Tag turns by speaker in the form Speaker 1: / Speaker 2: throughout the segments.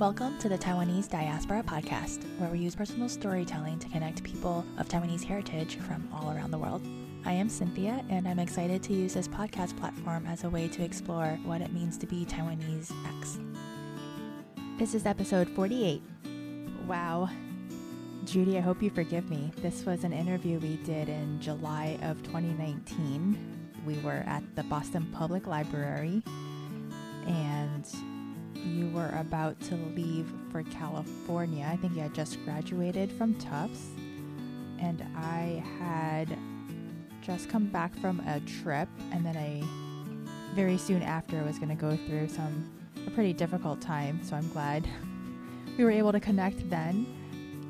Speaker 1: Welcome to the Taiwanese Diaspora Podcast, where we use personal storytelling to connect people of Taiwanese heritage from all around the world. I am Cynthia, and I'm excited to use this podcast platform as a way to explore what it means to be Taiwanese X. This is episode 48. Wow. Judy, I hope you forgive me. This was an interview we did in July of 2019. We were at the Boston Public Library, and you were about to leave for California. I think you had just graduated from Tufts, and I had just come back from a trip, and then I very soon after was going to go through some a pretty difficult time. So I'm glad we were able to connect then.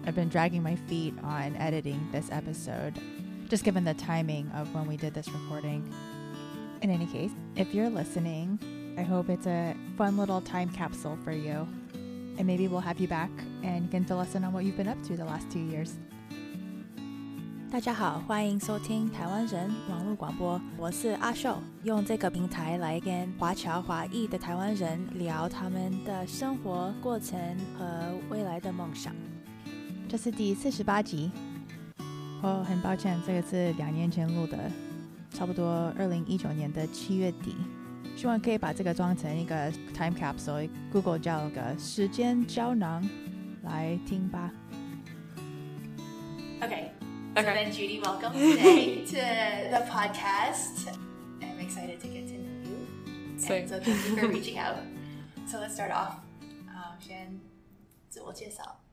Speaker 1: I've been dragging my feet on editing this episode, just given the timing of when we did this recording. In any case, if you're listening, I hope it's a fun little time capsule for you. And maybe we'll have you back and you can fill us in on what you've been up to the last two years. 大家好，欢迎收听台湾人网络广播，我是阿秀，用这个平台来跟华侨华裔的台湾人聊他们的生活过程和未来的梦想。这是第四十八集。哦，很抱歉，这个是两年前录的，差不多二零一九年的七月底。 希望可以把这个装成一个 time capsule，Google 叫个时间胶囊来听吧。
Speaker 2: Okay. Okay. So then, Judy, welcome today to the podcast. I'm excited to get to know you. Same. And so thank you for reaching out. So let's start off. Um, 先自我介绍。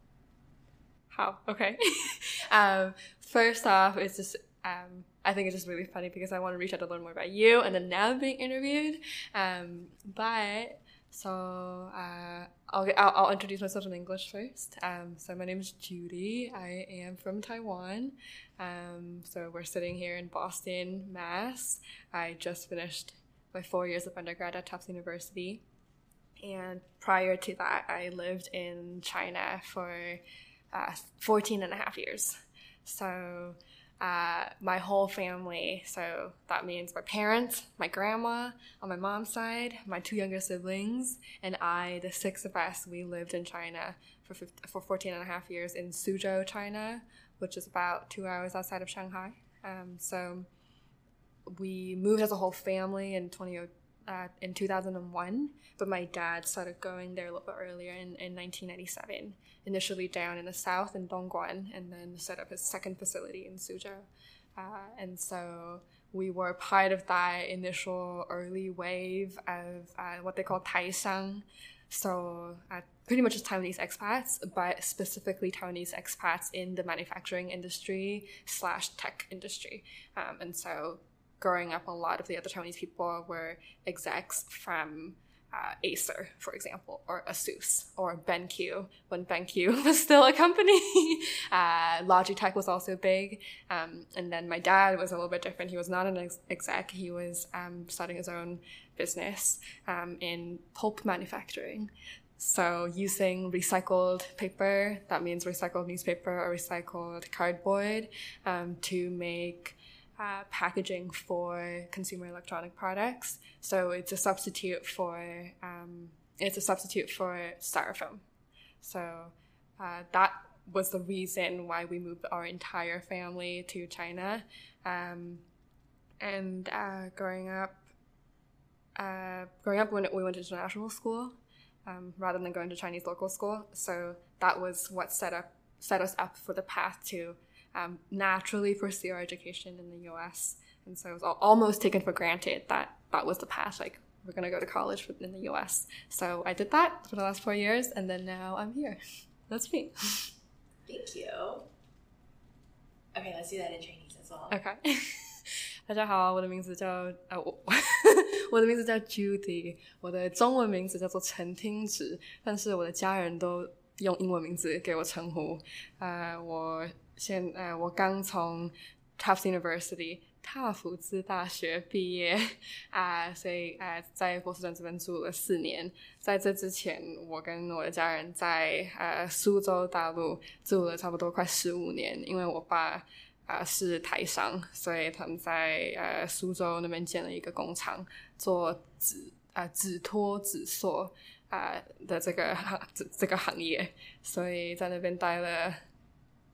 Speaker 3: how? Okay. um, first off, it's just um, I think it's just really funny because I want to reach out to learn more about you, and then now I'm being interviewed. Um, but so uh, I'll, I'll, I'll introduce myself in English first. Um, so my name is Judy. I am from Taiwan. Um, so we're sitting here in Boston, Mass. I just finished my four years of undergrad at Tufts University. And prior to that, I lived in China for uh, 14 and a half years. So uh, my whole family, so that means my parents, my grandma on my mom's side, my two younger siblings, and I, the six of us, we lived in China for, 15, for 14 and a half years in Suzhou, China, which is about two hours outside of Shanghai. Um, so we moved as a whole family in 20, uh, in 2001, but my dad started going there a little bit earlier in, in 1997 initially down in the south in Dongguan and then set up his second facility in Suzhou. Uh, and so we were part of that initial early wave of uh, what they call Taishang. So uh, pretty much just Taiwanese expats, but specifically Taiwanese expats in the manufacturing industry slash tech industry. Um, and so growing up, a lot of the other Taiwanese people were execs from uh, Acer, for example, or Asus, or BenQ, when BenQ was still a company. uh, Logitech was also big. Um, and then my dad was a little bit different. He was not an ex- exec, he was um, starting his own business um, in pulp manufacturing. So using recycled paper, that means recycled newspaper or recycled cardboard, um, to make uh, packaging for consumer electronic products. So it's a substitute for um, it's a substitute for styrofoam. So uh, that was the reason why we moved our entire family to China. Um, and uh, growing up, uh, growing up when we went to international school um, rather than going to Chinese local school. So that was what set up set us up for the path to um, naturally pursue our education in the US. And so it was almost taken for granted that that was the path. Like, we're going to go to college in the US. So I did that for the last four years, and then now I'm here. That's me.
Speaker 2: Thank you. Okay, let's do that in Chinese as well.
Speaker 3: Okay. 大家好，我的名字叫呃我我的名字叫 Judy，我的中文名字叫做陈听植，但是我的家人都用英文名字给我称呼。呃，我 现呃，我刚从 Tufts University 塔福兹大学毕业 啊，所以啊，在波士顿这边住了四年。在这之前，我跟我的家人在呃苏州大陆住了差不多快十五年。因为我爸啊是台商，所以他们在呃苏州那边建了一个工厂，做纸啊纸托纸塑。啊的这个行这个行业，所以在那边待了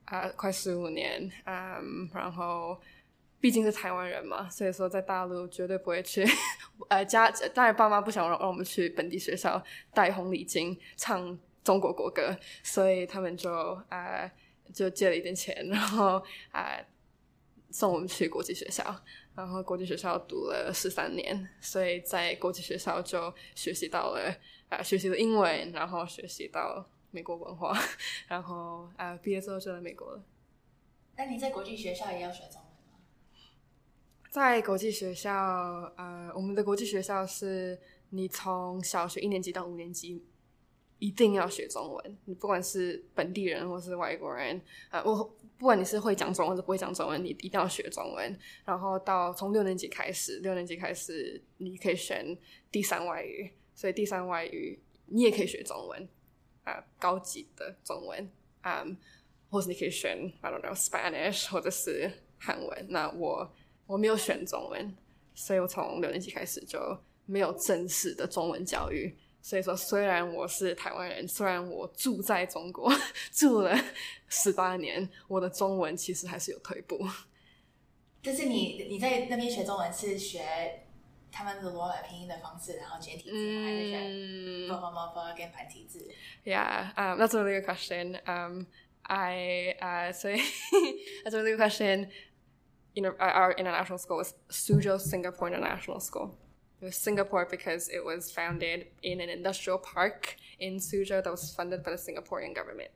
Speaker 3: 啊快十五年，嗯，然后毕竟是台湾人嘛，所以说在大陆绝对不会去，呃家当然爸妈不想让让我们去本地学校戴红领巾唱中国国歌，所以他们就啊就借了一点钱，然后啊送我们去国际学校。然后国际学校读了十三年，所以在国际学校就学习到了啊，学习了英文，然后学习到美国文化，然后啊，毕业之后就来美国了。
Speaker 1: 那你在国际学校也要学中文吗？
Speaker 3: 在国际学校，呃，我们的国际学校是你从小学一年级到五年级。一定要学中文，你不管是本地人或是外国人，啊，我不管你是会讲中文或者不会讲中文，你一定要学中文。然后到从六年级开始，六年级开始你可以选第三外语，所以第三外语你也可以学中文，啊，高级的中文，啊，或者你可以选 I don't know Spanish 或者是韩文。那我我没有选中文，所以我从六年级开始就没有正式的中文教育。所以说，虽然我是台湾人，虽然我住在中国住了十八年，我的中文其实还是有退步。
Speaker 1: 就是你你在那边学中文是学他们的罗马拼音的方式，然后简体字，还是学 f o f o 跟繁体字？
Speaker 3: Yeah, um, that's a really good question. Um, I uh, so that's a really good question. You know, our international school was Suzhou Singapore International School. It was Singapore because it was founded in an industrial park in Suzhou that was funded by the Singaporean government.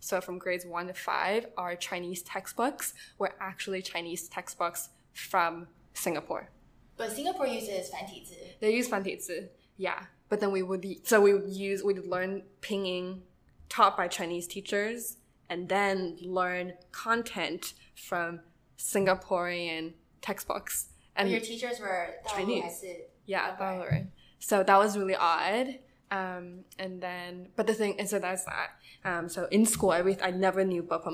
Speaker 3: So from grades one to five, our Chinese textbooks were actually Chinese textbooks from Singapore.
Speaker 1: But Singapore uses 繁体字.
Speaker 3: They use 繁体字, yeah. But then we would so we would use we'd learn pinyin, taught by Chinese teachers, and then learn content from Singaporean textbooks.
Speaker 1: And your teachers were Chinese.
Speaker 3: Yeah, okay. So that was really odd. Um, and then, but the thing, and so that's that. Um, so in school, I, I never knew Bapa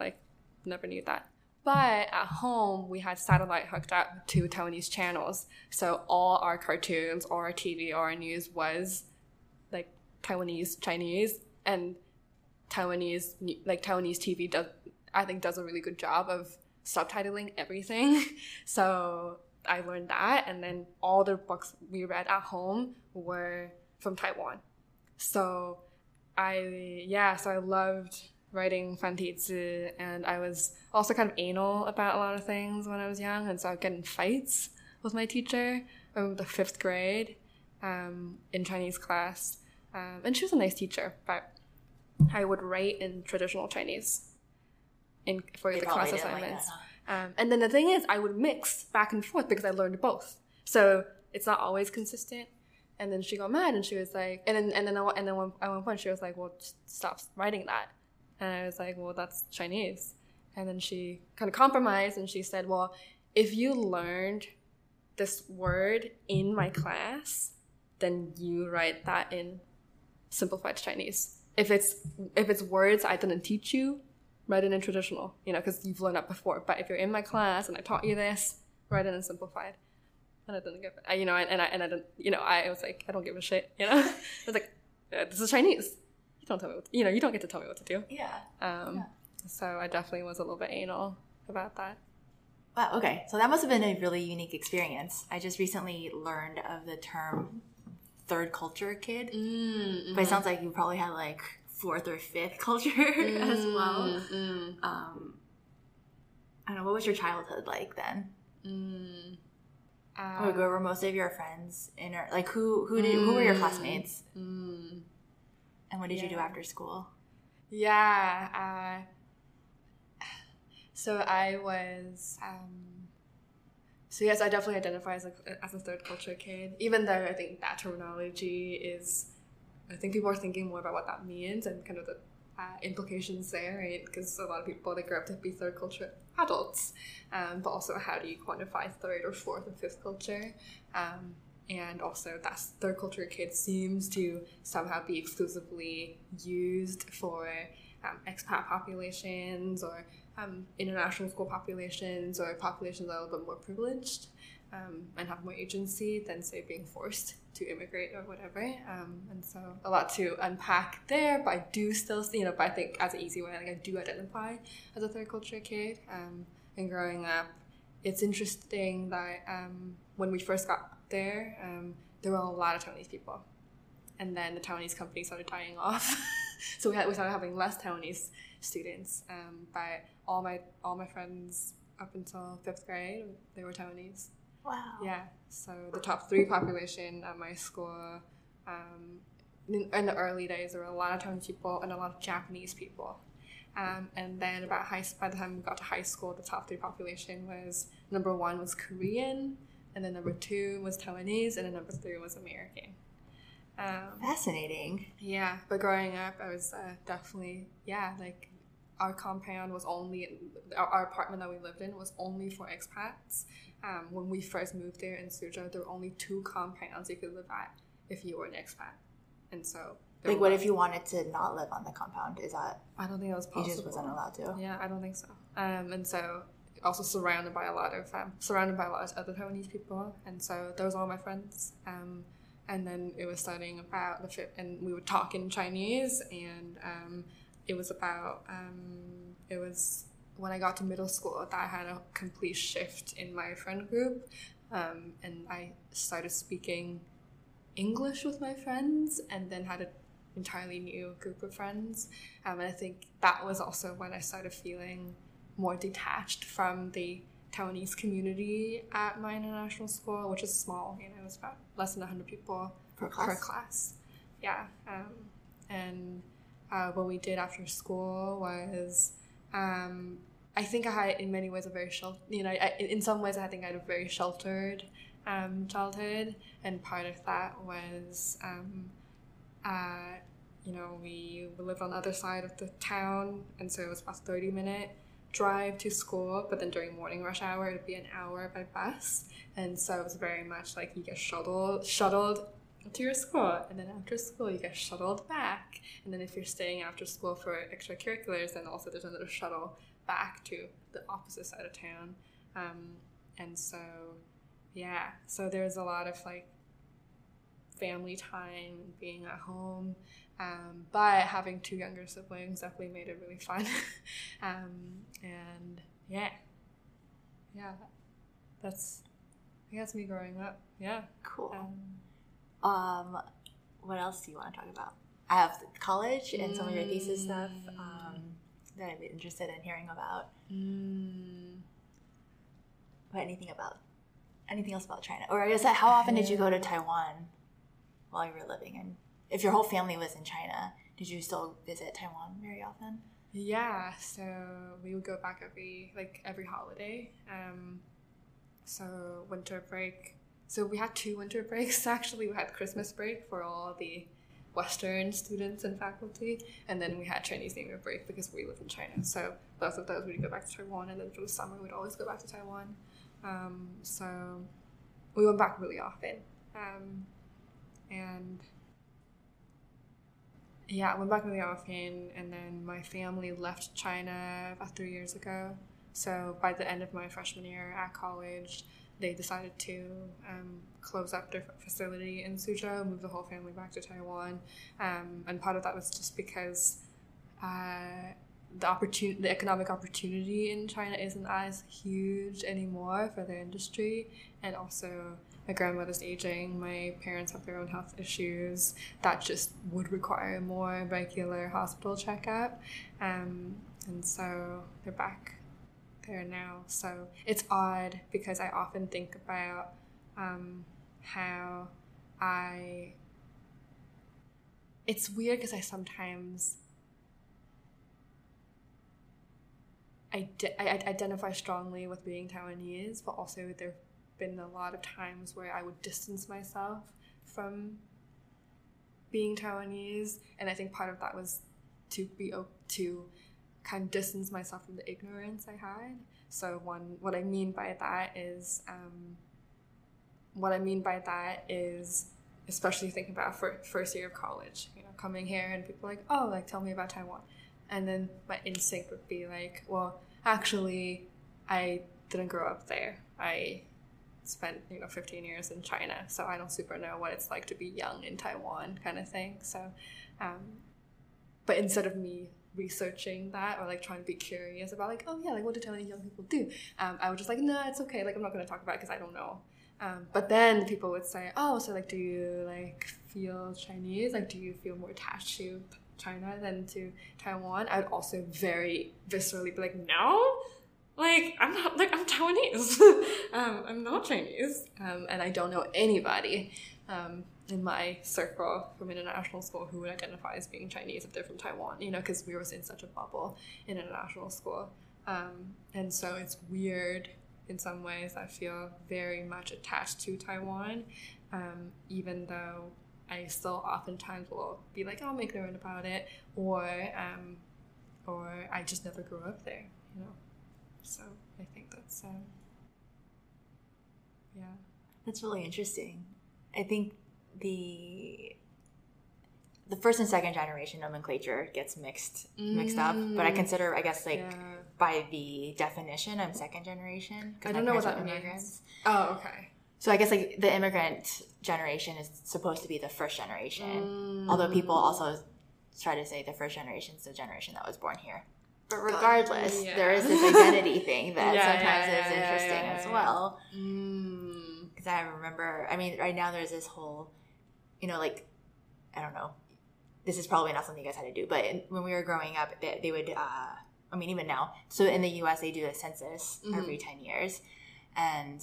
Speaker 3: like, never knew that. But at home, we had satellite hooked up to Taiwanese channels. So all our cartoons, or our TV, or our news was like Taiwanese, Chinese, and Taiwanese, like Taiwanese TV does, I think does a really good job of subtitling everything. so I learned that, and then all the books we read at home were from Taiwan. So I yeah, so I loved writing fantizi, and I was also kind of anal about a lot of things when I was young, and so I would get in fights with my teacher in the fifth grade um, in Chinese class, um, and she was a nice teacher, but I would write in traditional Chinese in for the class assignments. Like um, and then the thing is, I would mix back and forth because I learned both. So it's not always consistent. And then she got mad and she was like, and then and then and then at one point she was like, well, stop writing that. And I was like, well, that's Chinese. And then she kind of compromised and she said, well, if you learned this word in my class, then you write that in simplified Chinese. If it's if it's words I didn't teach you, write it in traditional, you know, because you've learned that before. But if you're in my class and I taught you this, write it in simplified. And I didn't give you know, and I, and I didn't, you know, I was like, I don't give a shit, you know? I was like, uh, this is Chinese. You don't tell me what, to, you know, you don't get to tell me what to do.
Speaker 1: Yeah.
Speaker 3: Um, yeah. So I definitely was a little bit anal about that.
Speaker 1: Wow, okay. So that must have been a really unique experience. I just recently learned of the term third culture kid. Mm-hmm. But it sounds like you probably had like fourth or fifth culture mm, as well. Mm. Um, I don't know. What was your childhood like then? Mm. Um, where were most of your friends in? Or, like who who did who were your classmates? Mm. And what did yeah. you do after school?
Speaker 3: Yeah. Uh, so I was. Um, so yes, I definitely identify as a, as a third culture kid, even though I think that terminology is I think people are thinking more about what that means and kind of the uh, implications there, right? Because a lot of people they grow up to be third culture adults, um, but also how do you quantify third or fourth or fifth culture? Um, and also that third culture kid seems to somehow be exclusively used for um, expat populations or um, international school populations or populations that are a little bit more privileged. um, and have more agency than say being forced to immigrate or whatever. Um, and so a lot to unpack there, but I do still, you know, but I think as an easy way, like I do identify as a third culture kid. Um, and growing up, it's interesting that um, when we first got there, um, there were a lot of Taiwanese people, and then the Taiwanese company started dying off, so we had we started having less Taiwanese students. Um, but all my all my friends up until fifth grade, they were Taiwanese.
Speaker 1: Wow.
Speaker 3: Yeah. So the top three population at my school, um, in, in, the early days, there were a lot of Taiwanese people and a lot of Japanese people. Um, and then about high, by the time we got to high school, the top three population was number one was Korean, and then number two was Taiwanese, and then number three was American.
Speaker 1: Um, Fascinating.
Speaker 3: Yeah, but growing up, I was uh, definitely yeah like our compound was only our, our, apartment that we lived in was only for expats. Um, when we first moved there in Suzhou, there were only two compounds you could live at if you were an expat, and so
Speaker 1: like, what if you wanted to not live on the compound? Is that
Speaker 3: I don't think that was possible.
Speaker 1: You just wasn't allowed to.
Speaker 3: Yeah, I don't think so. Um, and so also surrounded by a lot of um, surrounded by a lot of other Taiwanese people, and so those are my friends. Um, and then it was studying about the trip, and we would talk in Chinese, and um, it was about um, it was when I got to middle school that I had a complete shift in my friend group, um, and I started speaking English with my friends, and then had a entirely new group of friends. Um, and I think that was also when I started feeling more detached from the Taiwanese community at my international school, which is small. You know, it was about less than 100 people
Speaker 1: per class.
Speaker 3: Per class. Yeah. Um, and uh, what we did after school was, um, I think I had in many ways a very sheltered, you know, I, in some ways I think I had a very sheltered um, childhood. And part of that was um, uh, you know, we lived on the other side of the town, and so it was about 30 minute drive to school, but then during morning rush hour, it'd be an hour by bus. And so it was very much like you get shuttled, shuttled to your school, and then after school, you get shuttled back. And then if you're staying after school for extracurriculars, then also there's another shuttle back to the opposite side of town. Um, and so, yeah, so there's a lot of like family time, being at home. Um, but having two younger siblings definitely made it really fun. um, and yeah, yeah, that's I guess me growing up. Yeah,
Speaker 1: cool. Um, um, what else do you want to talk about? I have college and mm, some of your thesis stuff mm. um, that I'd be interested in hearing about. Mm. But anything about anything else about China, or is that how often did you go to Taiwan? while you were living in if your whole family was in China, did you still visit Taiwan very often?
Speaker 3: Yeah, so we would go back every like every holiday. Um, so winter break. So we had two winter breaks actually. We had Christmas break for all the Western students and faculty, and then we had Chinese New Year break because we live in China. So both of those we'd go back to Taiwan, and then for the summer we'd always go back to Taiwan. Um, so we went back really often. Um, and yeah, I went back really often, and then my family left China about three years ago. So by the end of my freshman year at college, they decided to um, close up their facility in Suzhou, move the whole family back to Taiwan, um, and part of that was just because uh, the opportunity, the economic opportunity in China isn't as huge anymore for the industry, and also my grandmother's aging, my parents have their own health issues that just would require more regular hospital checkup. Um, and so they're back there now. So it's odd because I often think about um, how I. It's weird because I sometimes. I, I identify strongly with being Taiwanese, but also there been a lot of times where I would distance myself from being Taiwanese, and I think part of that was to be to kind of distance myself from the ignorance I had. So one, what I mean by that is, um, what I mean by that is, especially thinking about first year of college, you know, coming here and people like, oh, like tell me about Taiwan, and then my instinct would be like, well, actually, I didn't grow up there. I spent you know 15 years in China, so I don't super know what it's like to be young in Taiwan, kind of thing. So, um, but instead of me researching that or like trying to be curious about like oh yeah like what do Taiwanese young people do, um, I was just like no nah, it's okay like I'm not going to talk about it because I don't know. Um, but then people would say oh so like do you like feel Chinese like do you feel more attached to China than to Taiwan? I'd also very viscerally be like no like I'm not like I'm Taiwanese. um, I'm not Chinese, um, and I don't know anybody um, in my circle from international school who would identify as being Chinese if they're from Taiwan. You know, because we were in such a bubble in international school, um, and so it's weird in some ways. I feel very much attached to Taiwan, um, even though I still oftentimes will be like, oh, I'm ignorant about it, or um, or I just never grew up there. You know. So I think that's um, yeah.
Speaker 1: That's really interesting. I think the the first and second generation nomenclature gets mixed mixed up, but I mm. consider I guess like yeah. by the definition I'm second generation.
Speaker 3: I don't know what that means. Oh, okay.
Speaker 1: So I guess like the immigrant generation is supposed to be the first generation, mm. although people also try to say the first generation is the generation that was born here. But regardless, yeah. there is this identity thing that yeah, sometimes yeah, is interesting as well. Because mm. I remember, I mean, right now there's this whole, you know, like, I don't know, this is probably not something you guys had to do, but when we were growing up, they, they would, uh, I mean, even now. So in the US, they do a census mm-hmm. every 10 years. And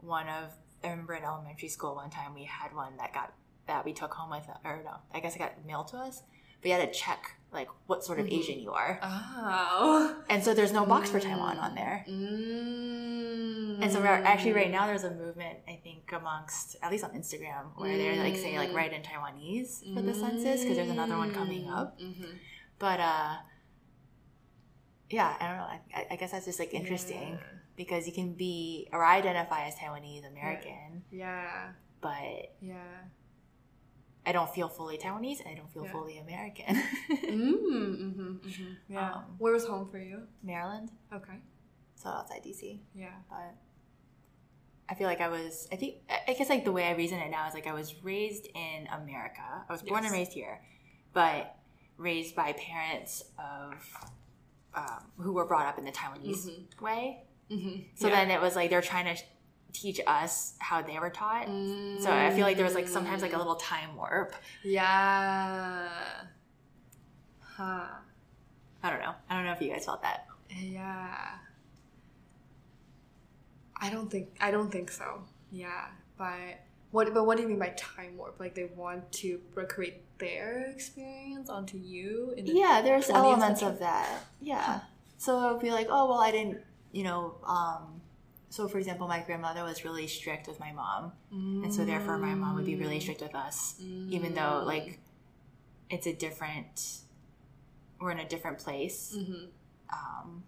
Speaker 1: one of, I remember in elementary school one time we had one that got, that we took home with, or no, I guess it got mailed to us. But you had to check like what sort of mm-hmm. Asian you are. Oh. And so there's no box mm. for Taiwan on there. Mm. And so actually right now there's a movement I think amongst at least on Instagram where mm. they're like saying like write in Taiwanese for the census because there's another one coming mm. up. Mm-hmm. But uh yeah, I don't know. I, I guess that's just like interesting yeah. because you can be or identify as Taiwanese American.
Speaker 3: Yeah. yeah.
Speaker 1: But
Speaker 3: yeah
Speaker 1: I don't feel fully Taiwanese I don't feel yeah. fully American. mm,
Speaker 3: mm-hmm, mm-hmm. Yeah. Um, Where was home for you?
Speaker 1: Maryland.
Speaker 3: Okay.
Speaker 1: So outside DC.
Speaker 3: Yeah.
Speaker 1: But I feel like I was, I think, I guess like the way I reason it now is like I was raised in America. I was born yes. and raised here, but raised by parents of, um, who were brought up in the Taiwanese mm-hmm. way. Mm-hmm. So yeah. then it was like they're trying to teach us how they were taught. Mm. So I feel like there was like sometimes like a little time warp.
Speaker 3: Yeah. Huh.
Speaker 1: I don't know. I don't know if you guys felt that.
Speaker 3: Yeah. I don't think I don't think so. Yeah, but what but what do you mean by time warp? Like they want to recreate their experience onto you?
Speaker 1: The yeah, there's elements century? of that. Yeah. So it would be like, oh well, I didn't, you know, um, so for example my grandmother was really strict with my mom mm. and so therefore my mom would be really strict with us mm. even though like it's a different we're in a different place mm-hmm. um,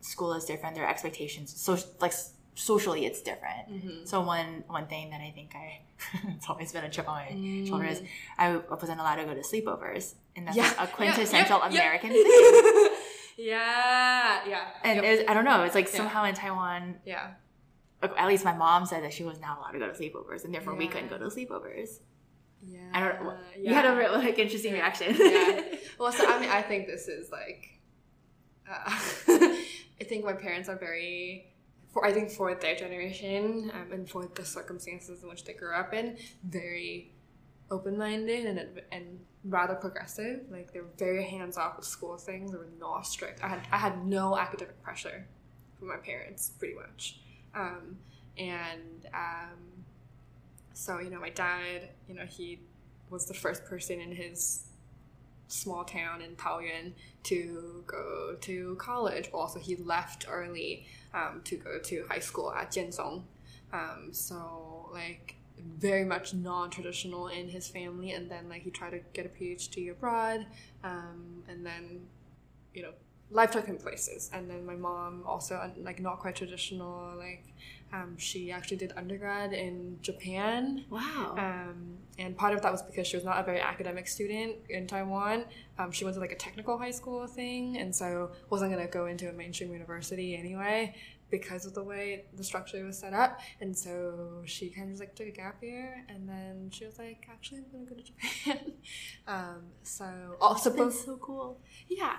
Speaker 1: school is different their expectations so like socially it's different mm-hmm. so one one thing that i think i it's always been a chip on my mm. shoulder is i wasn't allowed to go to sleepovers and that's yeah. a quintessential yeah. Yeah. american thing
Speaker 3: Yeah, yeah.
Speaker 1: And yep. was, I don't know. It's like somehow in Taiwan.
Speaker 3: Yeah.
Speaker 1: At least my mom said that she was not allowed to go to sleepovers, and therefore yeah. we couldn't go to sleepovers.
Speaker 3: Yeah.
Speaker 1: I don't. know. Yeah. You had a real, like interesting reaction.
Speaker 3: yeah. Well, so I mean, I think this is like. Uh, I think my parents are very. For, I think for their generation um, and for the circumstances in which they grew up in, very open-minded and and rather progressive. Like they were very hands off with school things. They were not strict. I had I had no academic pressure from my parents, pretty much. Um, and um, so you know, my dad, you know, he was the first person in his small town in Taoyuan to go to college. Also, he left early um, to go to high school at Jianzhong. Um, so like very much non-traditional in his family and then like he tried to get a phd abroad um, and then you know life took him places. And then my mom also like not quite traditional like um, she actually did undergrad in japan.
Speaker 1: Wow.
Speaker 3: Um, and part of that was because she was not a very academic student in taiwan. Um, she went to like a technical high school thing and so wasn't going to go into a mainstream university anyway because of the way the structure was set up. And so she kind of just like took a gap year, and then she was like, actually, I'm gonna go to Japan. um, so also both
Speaker 1: so cool.
Speaker 3: yeah.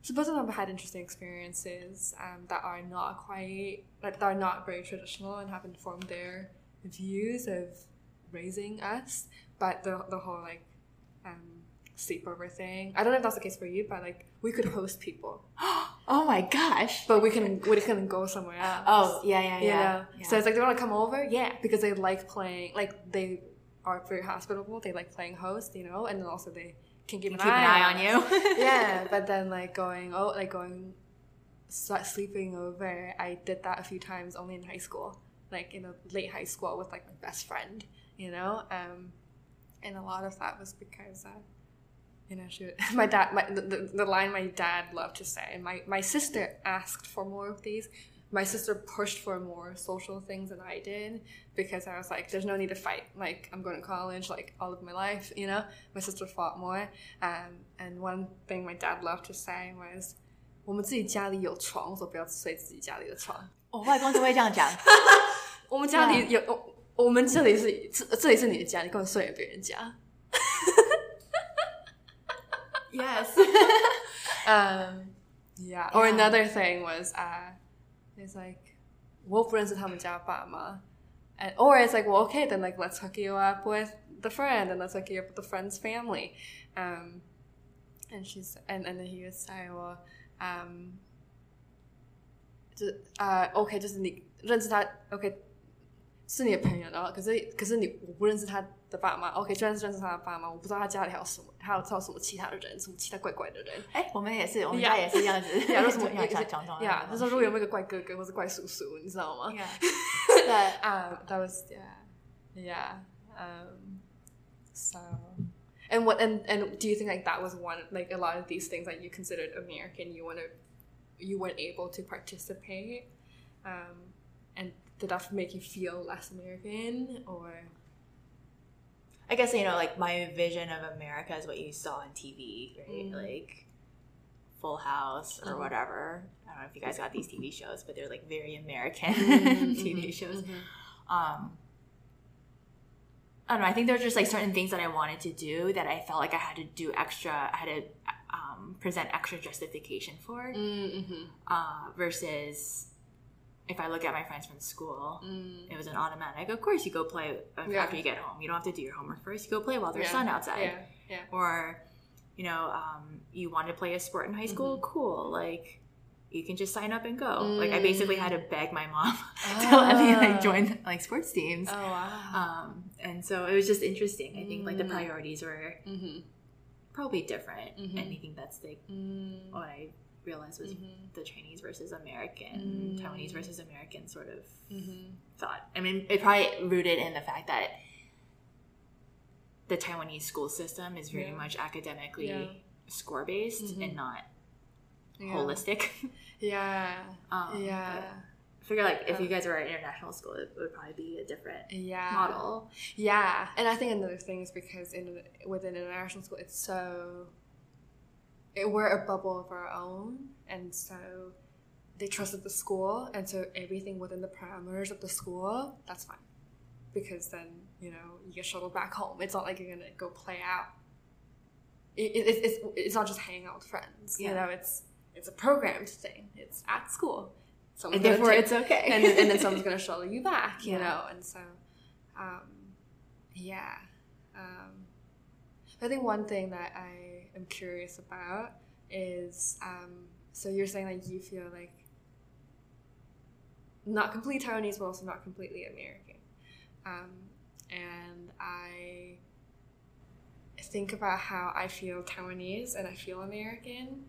Speaker 3: So both of them had interesting experiences um, that are not quite like that are not very traditional and have informed their views of raising us. But the the whole like um, sleepover thing. I don't know if that's the case for you, but like we could host people,
Speaker 1: Oh my gosh.
Speaker 3: but we can we can go somewhere else.
Speaker 1: Oh yeah, yeah, yeah. yeah.
Speaker 3: So it's like they want to come over, yeah, because they like playing. Like they are very hospitable. They like playing host, you know, and then also they can keep,
Speaker 1: keep
Speaker 3: an,
Speaker 1: an eye on
Speaker 3: us.
Speaker 1: you.
Speaker 3: yeah, but then like going oh like going sleeping over. I did that a few times only in high school, like in a late high school with like my best friend, you know. Um, and a lot of that was because uh, you know she my dad my the, the, the line my dad loved to say and my my sister asked for more of these. My sister pushed for more social things than I did because I was like, "There's no need to fight. Like, I'm going to college, like all of my life, you know." My sister fought more, um, and one thing my dad loved to say was, 我们自己家里有床，所以不要睡自己家里的床。
Speaker 1: 我外公就会这样讲。
Speaker 3: 我们家里有，我我们这里是这这里是你的家，你根本睡在别人家。
Speaker 1: yes.
Speaker 3: Um, yeah. Or another thing was, uh, it's like 我不认识他们家爸妈，and or it's like well okay then like let's hook you up with the friend and let's hook you up with the friend's family, um, and she's and and then he would say well, um. 就啊、o k 就是你认识他，OK，是你的朋友，然后可是可是你我不认识他 的爸妈，OK，就算是认识他的爸妈，我不知道他家里还有什么，还有知道什么其他的人，什么其他怪怪的人，
Speaker 1: 哎，我们也是，我们
Speaker 3: Yeah.
Speaker 1: 家也是这样子。
Speaker 3: 呀，为什么
Speaker 1: 要讲讲讲
Speaker 3: 呀？他说如果有没有一个怪哥哥或是怪叔叔，你知道吗
Speaker 1: Yeah. But
Speaker 3: ？Um, that was yeah, yeah. Um, so, and what and and do you think like that was one like a lot of these things that you considered American, you want to, you weren't able to participate, um, and did that make you feel less American or?
Speaker 1: I guess you know, like my vision of America is what you saw on TV, right?
Speaker 3: Mm.
Speaker 1: Like Full House or
Speaker 3: Uh-huh.
Speaker 1: whatever. I don't know if you guys got these TV shows, but they're like very American
Speaker 3: Mm-hmm,
Speaker 1: TV shows. Um, I don't know. I think there were just like certain things that I wanted to do that I felt like I had to do extra. I had to um, present extra justification for,
Speaker 3: Mm-hmm.
Speaker 1: uh, versus if I look at my friends from school,
Speaker 3: Mm.
Speaker 1: it was an automatic. Of course, you go play
Speaker 3: Yeah.
Speaker 1: after you get home. You don't have to do your homework first. You go play while there's
Speaker 3: Yeah.
Speaker 1: sun outside.
Speaker 3: Yeah, yeah.
Speaker 1: Or, you know, um, you want to play a sport in high school.
Speaker 3: Mm-hmm.
Speaker 1: Cool. Like, you can just sign up and go. Like, I basically had to beg my mom to
Speaker 3: Ah.
Speaker 1: let me like join like sports teams.
Speaker 3: Oh wow.
Speaker 1: Um, and so it was just interesting. I think like the
Speaker 3: Mm.
Speaker 1: priorities were
Speaker 3: mm-hmm.
Speaker 1: probably different.
Speaker 3: Mhm.
Speaker 1: And I think that's like
Speaker 3: Mm.
Speaker 1: what I realized was
Speaker 3: Mhm.
Speaker 1: the Chinese versus American,
Speaker 3: Mm.
Speaker 1: Taiwanese versus American sort of
Speaker 3: Mm-hmm.
Speaker 1: thought. I mean, it probably rooted in the fact that the Taiwanese school system is very
Speaker 3: Yeah.
Speaker 1: much academically
Speaker 3: Yeah.
Speaker 1: score based and not
Speaker 3: Yeah.
Speaker 1: holistic.
Speaker 3: Yeah.
Speaker 1: Um,
Speaker 3: yeah.
Speaker 1: I figure like if you guys were at international school, it would probably be a different
Speaker 3: Yeah.
Speaker 1: model.
Speaker 3: Yeah, and I think another thing is because in within an international school, it's so it, we're a bubble of our own, and so they trusted the school, and so everything within the parameters of the school, that's fine, because then you know you get shuttled back home. It's not like you're gonna go play out. It, it, it's it's not just hanging out with friends. You know, it's it's a programmed thing. It's at school. Someone's
Speaker 1: And therefore
Speaker 3: take-
Speaker 1: it's okay.
Speaker 3: and then, and then someone's gonna shuttle you back, you
Speaker 1: Yeah.
Speaker 3: know. And so, um, yeah. Um, I think one thing that I am curious about is um, so you're saying like you feel like not completely Taiwanese, but also not completely American. Um, and I think about how I feel Taiwanese and I feel American.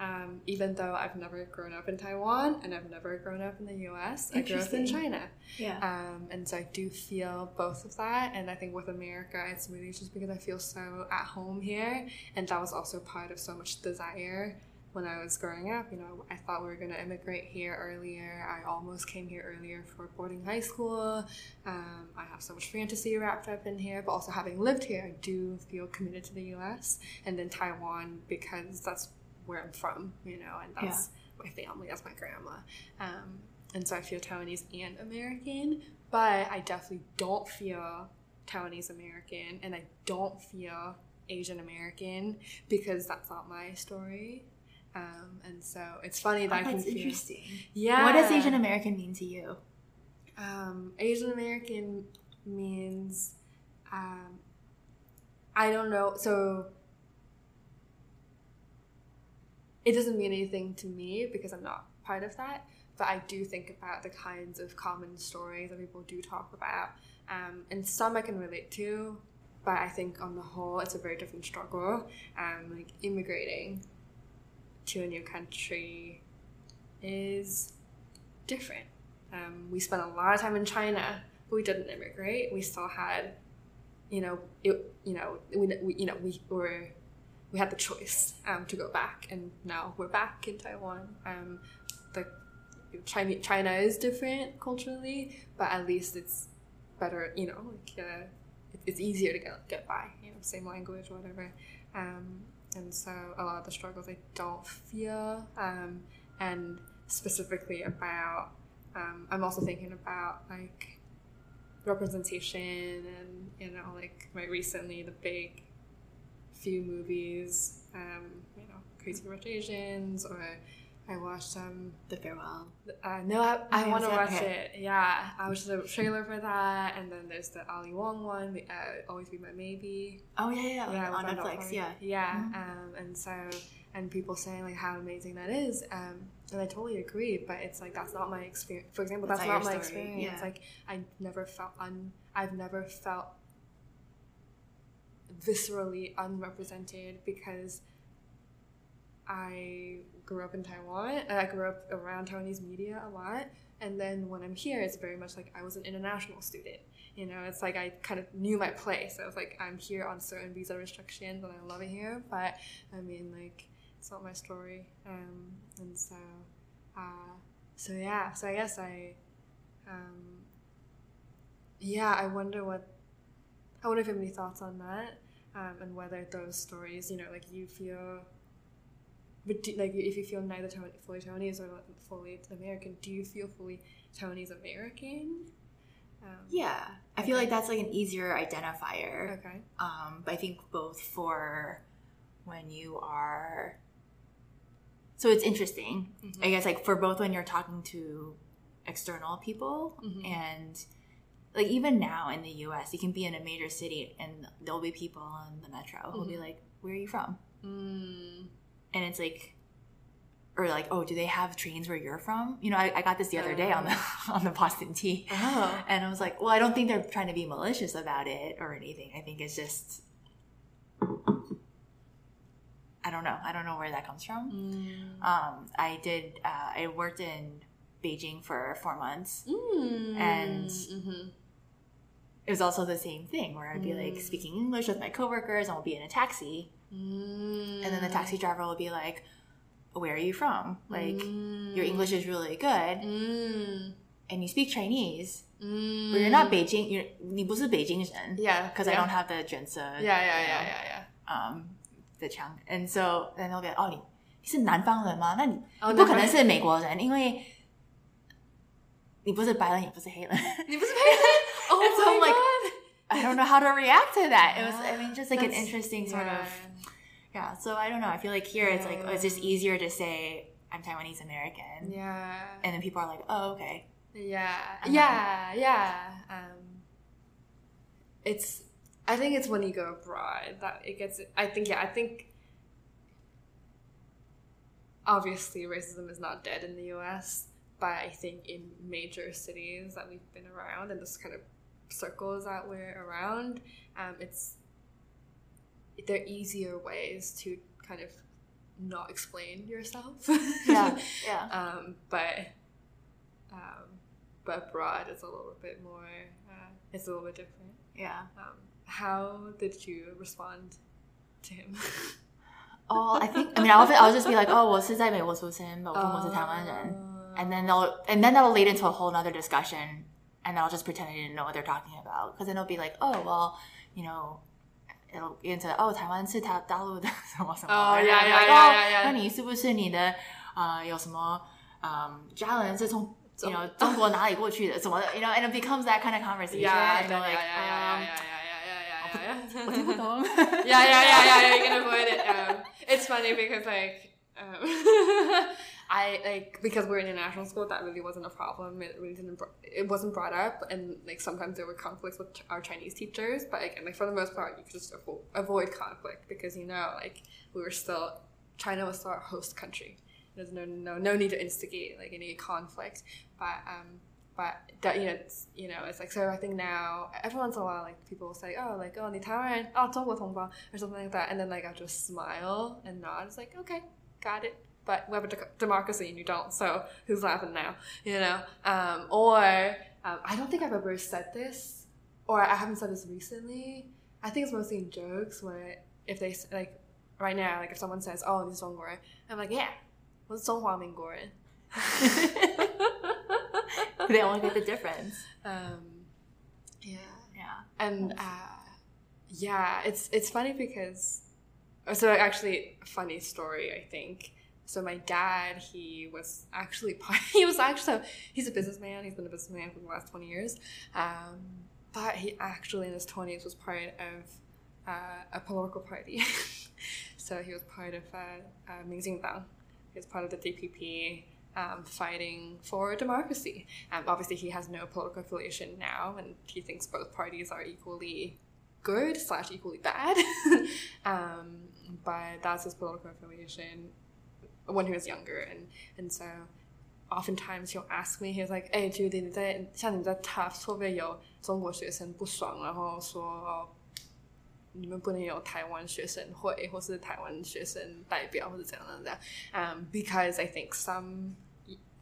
Speaker 3: Um, even though I've never grown up in Taiwan and I've never grown up in the US, I grew up in China.
Speaker 1: Yeah.
Speaker 3: Um, and so I do feel both of that. And I think with America, it's really just because I feel so at home here. And that was also part of so much desire when I was growing up. You know, I thought we were going to immigrate here earlier. I almost came here earlier for boarding high school. Um, I have so much fantasy wrapped up in here. But also having lived here, I do feel committed to the US. And then Taiwan because that's where I'm from, you know, and that's my family, that's my grandma. Um, and so I feel Taiwanese and American, but I definitely don't feel Taiwanese American and I don't feel Asian American because that's not my story. Um, and so it's funny that
Speaker 1: oh,
Speaker 3: I can
Speaker 1: that's
Speaker 3: feel.
Speaker 1: interesting.
Speaker 3: Yeah.
Speaker 1: What does Asian American mean to you?
Speaker 3: Um, Asian American means um, I don't know. So it doesn't mean anything to me because I'm not part of that. But I do think about the kinds of common stories that people do talk about, um, and some I can relate to. But I think on the whole, it's a very different struggle. Um, like immigrating to a new country is different. Um, we spent a lot of time in China, but we didn't immigrate. We still had, you know, it, you know, we, we, you know, we were, we had the choice um, to go back, and now we're back in Taiwan. Um, the China, China is different culturally, but at least it's better, you know, like uh, it, it's easier to get get by, you know, same language, whatever. Um, and so a lot of the struggles I don't feel, um, and specifically about um, I'm also thinking about like representation and you know like my recently the big few movies um, you know Crazy Rich Asians or I watched um
Speaker 1: The farewell.
Speaker 3: uh, no I, I want to watch
Speaker 1: okay.
Speaker 3: it yeah I watched the trailer for that and then there's the Ali Wong one the uh, Always Be My Maybe
Speaker 1: Oh yeah, yeah,
Speaker 3: yeah,
Speaker 1: on Netflix. Yeah.
Speaker 3: yeah.
Speaker 1: Mhm.
Speaker 3: Um, and so, and people saying like how amazing that is, um, and I totally agree. But it's like that's not my experience. For example,
Speaker 1: That's
Speaker 3: that's,
Speaker 1: not
Speaker 3: not, my
Speaker 1: story,
Speaker 3: experience.
Speaker 1: yeah.
Speaker 3: Like I never felt un. I've never felt viscerally unrepresented because I grew up in Taiwan I grew up around Taiwanese media a lot. And then when I'm here, it's very much like I was an international student. You know, it's like I kind of knew my place. I was like, I'm here on certain visa restrictions and I love it here. But I mean, like, it's not my story. Um, and so, uh, so yeah, so I guess I, um, yeah, I wonder what, I wonder if you have any thoughts on that um, and whether those stories, you know, like you feel but do, like, if you feel neither Taiwan- fully Taiwanese or fully American, do you feel fully Taiwanese American? Um,
Speaker 1: Yeah, I feel like that's like an easier identifier.
Speaker 3: Okay.
Speaker 1: Um, but I think both for when you are. So it's interesting.
Speaker 3: Mhm.
Speaker 1: I guess like for both when you're talking to external people
Speaker 3: Mhm.
Speaker 1: and like even now in the US, you can be in a major city and there'll be people on the metro who'll be
Speaker 3: Mhm.
Speaker 1: like, "Where are you from?"
Speaker 3: Mm.
Speaker 1: And it's like, or like, "Oh, do they have trains where you're from?" You know, I, I got this the other day on the on the Boston T.
Speaker 3: Oh.
Speaker 1: And I was like, well, I don't think they're trying to be malicious about it or anything. I think it's just, I don't know. I don't know where that comes from.
Speaker 3: Mm.
Speaker 1: Um, I did, uh, I worked in Beijing for four months.
Speaker 3: Mm.
Speaker 1: And-
Speaker 3: Mhm
Speaker 1: It was also the same thing where I'd be like
Speaker 3: Mm.
Speaker 1: speaking English with my coworkers and we'll be in a taxi.
Speaker 3: Mm.
Speaker 1: And then the taxi driver will be like, where are you from? Like,
Speaker 3: Mm.
Speaker 1: your English is really good
Speaker 3: Mm.
Speaker 1: and you speak Chinese,
Speaker 3: Mm.
Speaker 1: but you're not Beijing, you're, 你不是北京人.
Speaker 3: Yeah.
Speaker 1: Because
Speaker 3: yeah.
Speaker 1: I don't have the 卷舌
Speaker 3: Yeah, yeah, yeah, yeah, yeah.
Speaker 1: um the chang and so then they'll be like, 哦你你是南方人吗？那你
Speaker 3: 哦
Speaker 1: 你不可能
Speaker 3: 南方
Speaker 1: 是美国人，因为 你不是白人，也不是黑人。
Speaker 3: 你不是黑人 Oh
Speaker 1: And so
Speaker 3: my
Speaker 1: I'm like,
Speaker 3: god.
Speaker 1: I don't know how to react to that. It was, I mean, just like an
Speaker 3: That's-
Speaker 1: interesting sort
Speaker 3: yeah.
Speaker 1: of, yeah. So I don't know. I feel like here it's like oh, it's just easier to say I'm Taiwanese American,
Speaker 3: Yeah.
Speaker 1: and then people are like, oh okay,
Speaker 3: Yeah,
Speaker 1: Um,
Speaker 3: yeah, yeah. Um, it's. I think it's when you go abroad that it gets. I think yeah. I think obviously racism is not dead in the U.S., but I think in major cities that we've been around and this kind of circles that we're around, um, it's there are easier ways to kind of not explain yourself.
Speaker 1: yeah, yeah.
Speaker 3: um, but um, but abroad it's a little bit more uh, it's a little bit different
Speaker 1: Yeah.
Speaker 3: um, how did you respond to him
Speaker 1: Oh, I think I mean I'll I'll just be like, oh, 我是在美国出生，我父母是台湾人。 and then they'll and then that'll lead into a whole nother discussion and I'll just pretend I didn't know what they're talking about because then it'll be like oh well you know it'll get into oh 台湾是大大陆的什么什么
Speaker 3: Oh,
Speaker 1: And
Speaker 3: yeah,
Speaker 1: I'm
Speaker 3: yeah,
Speaker 1: like,
Speaker 3: yeah,
Speaker 1: oh,
Speaker 3: yeah, yeah.
Speaker 1: 那你是不是你的 呃有什么嗯家人是从 you know 中国哪里过去的什么的，you know and it becomes that kind of conversation
Speaker 3: Yeah,
Speaker 1: and you're
Speaker 3: yeah,
Speaker 1: like
Speaker 3: yeah, yeah,
Speaker 1: um,
Speaker 3: yeah, yeah, yeah, yeah, yeah, yeah.
Speaker 1: 我听不懂
Speaker 3: yeah, yeah, yeah, yeah, yeah. You can avoid it. Um, it's funny because like, um, I like because we're in a national school. That really wasn't a problem. It really didn't. br- It wasn't brought up, and like sometimes there were conflicts with our Chinese teachers. But again, like for the most part, you could just avo- avoid conflict because you know, like we were still China was still our host country. There's no no no need to instigate like any conflict. But um, but that you know it's you know it's like so I think now every once in a while like people will say oh like oh 你台湾人 oh 中国同胞 or something like that and then like I'll just smile and nod it's like okay got it but we have a de- democracy and you don't, so who's laughing now? You know? Um, or um, I don't think I've ever said this, or I haven't said this recently. I think it's mostly in jokes where if they like right now, like if someone says, "Oh, this is Zhongguo," I'm like, "Yeah, what's Zhonghua Minguo?"
Speaker 1: they only get the difference.
Speaker 3: Um, yeah,
Speaker 1: yeah,
Speaker 3: and uh, yeah, it's it's funny because so actually funny story I think so my dad, he was actually. He was actually he's a businessman. He's been a businessman for the last twenty years, um, but he actually in his twenties was part of uh, a political party. so he was part of uh, uh, Minjindang. He was part of the DPP. Um, fighting for democracy. Um, obviously, he has no political affiliation now, and he thinks both parties are equally good slash equally bad. um, but that's his political affiliation when he was younger, and and so oftentimes he'll ask me, he's like, "Hey Judy，你在像你在 TAF 会不会有中国学生不爽，然后说哦，你们不能有台湾学生会，或是台湾学生代表，或者怎样怎样？Um, because I think some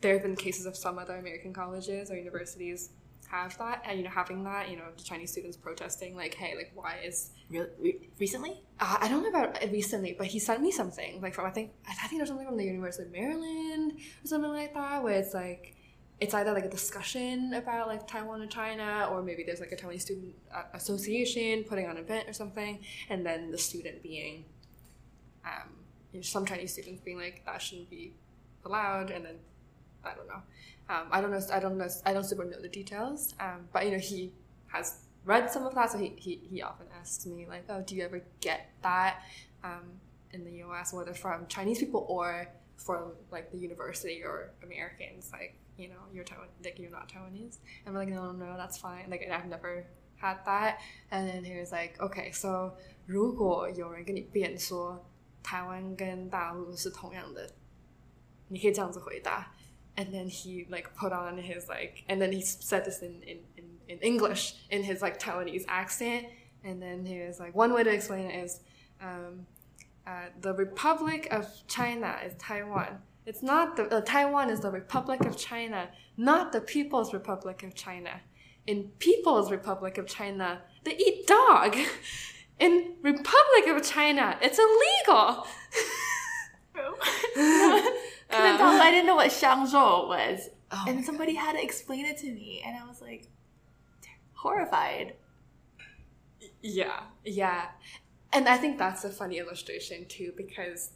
Speaker 3: there have been cases of some other American colleges or universities have that, and you know, having that, you know, the Chinese students protesting, like, hey, like, why is
Speaker 1: Re- re- recently?
Speaker 3: Uh, I don't know about recently, but he sent me something like from I think I think there's something from the University of Maryland or something like that, where it's like it's either like a discussion about like Taiwan and China, or maybe there's like a Taiwanese student uh, association putting on an event or something, and then the student being, um, you know, some Chinese students being like that shouldn't be allowed, and then I don't know. Um, I don't know. I don't know. I don't super know the details. Um, but you know, he has read some of that, so he, he, he often asks me like, "Oh, do you ever get that um, in the U.S. whether from Chinese people or from like the university or Americans? Like, you know, you're Taiwan- like you're not Taiwanese." And I'm like, "No, no, no, that's fine. Like, I've never had that." And then he was like, "Okay, so 如果有人跟你辩说台湾跟大陆是同样的，你可以这样子回答。” And then he like put on his like, and then he said this in, in, in, in English in his like Taiwanese accent. And then he was like, one way to explain it is, um, uh, the Republic of China is Taiwan. It's not the uh, Taiwan is the Republic of China, not the People's Republic of China. In People's Republic of China, they eat dog. In Republic of China, it's illegal.
Speaker 1: Couldn't tell- I didn't know what 香肉 was
Speaker 3: Oh
Speaker 1: and somebody had to explain it to me and I was like horrified
Speaker 3: Yeah, yeah. And I think that's a funny illustration too because,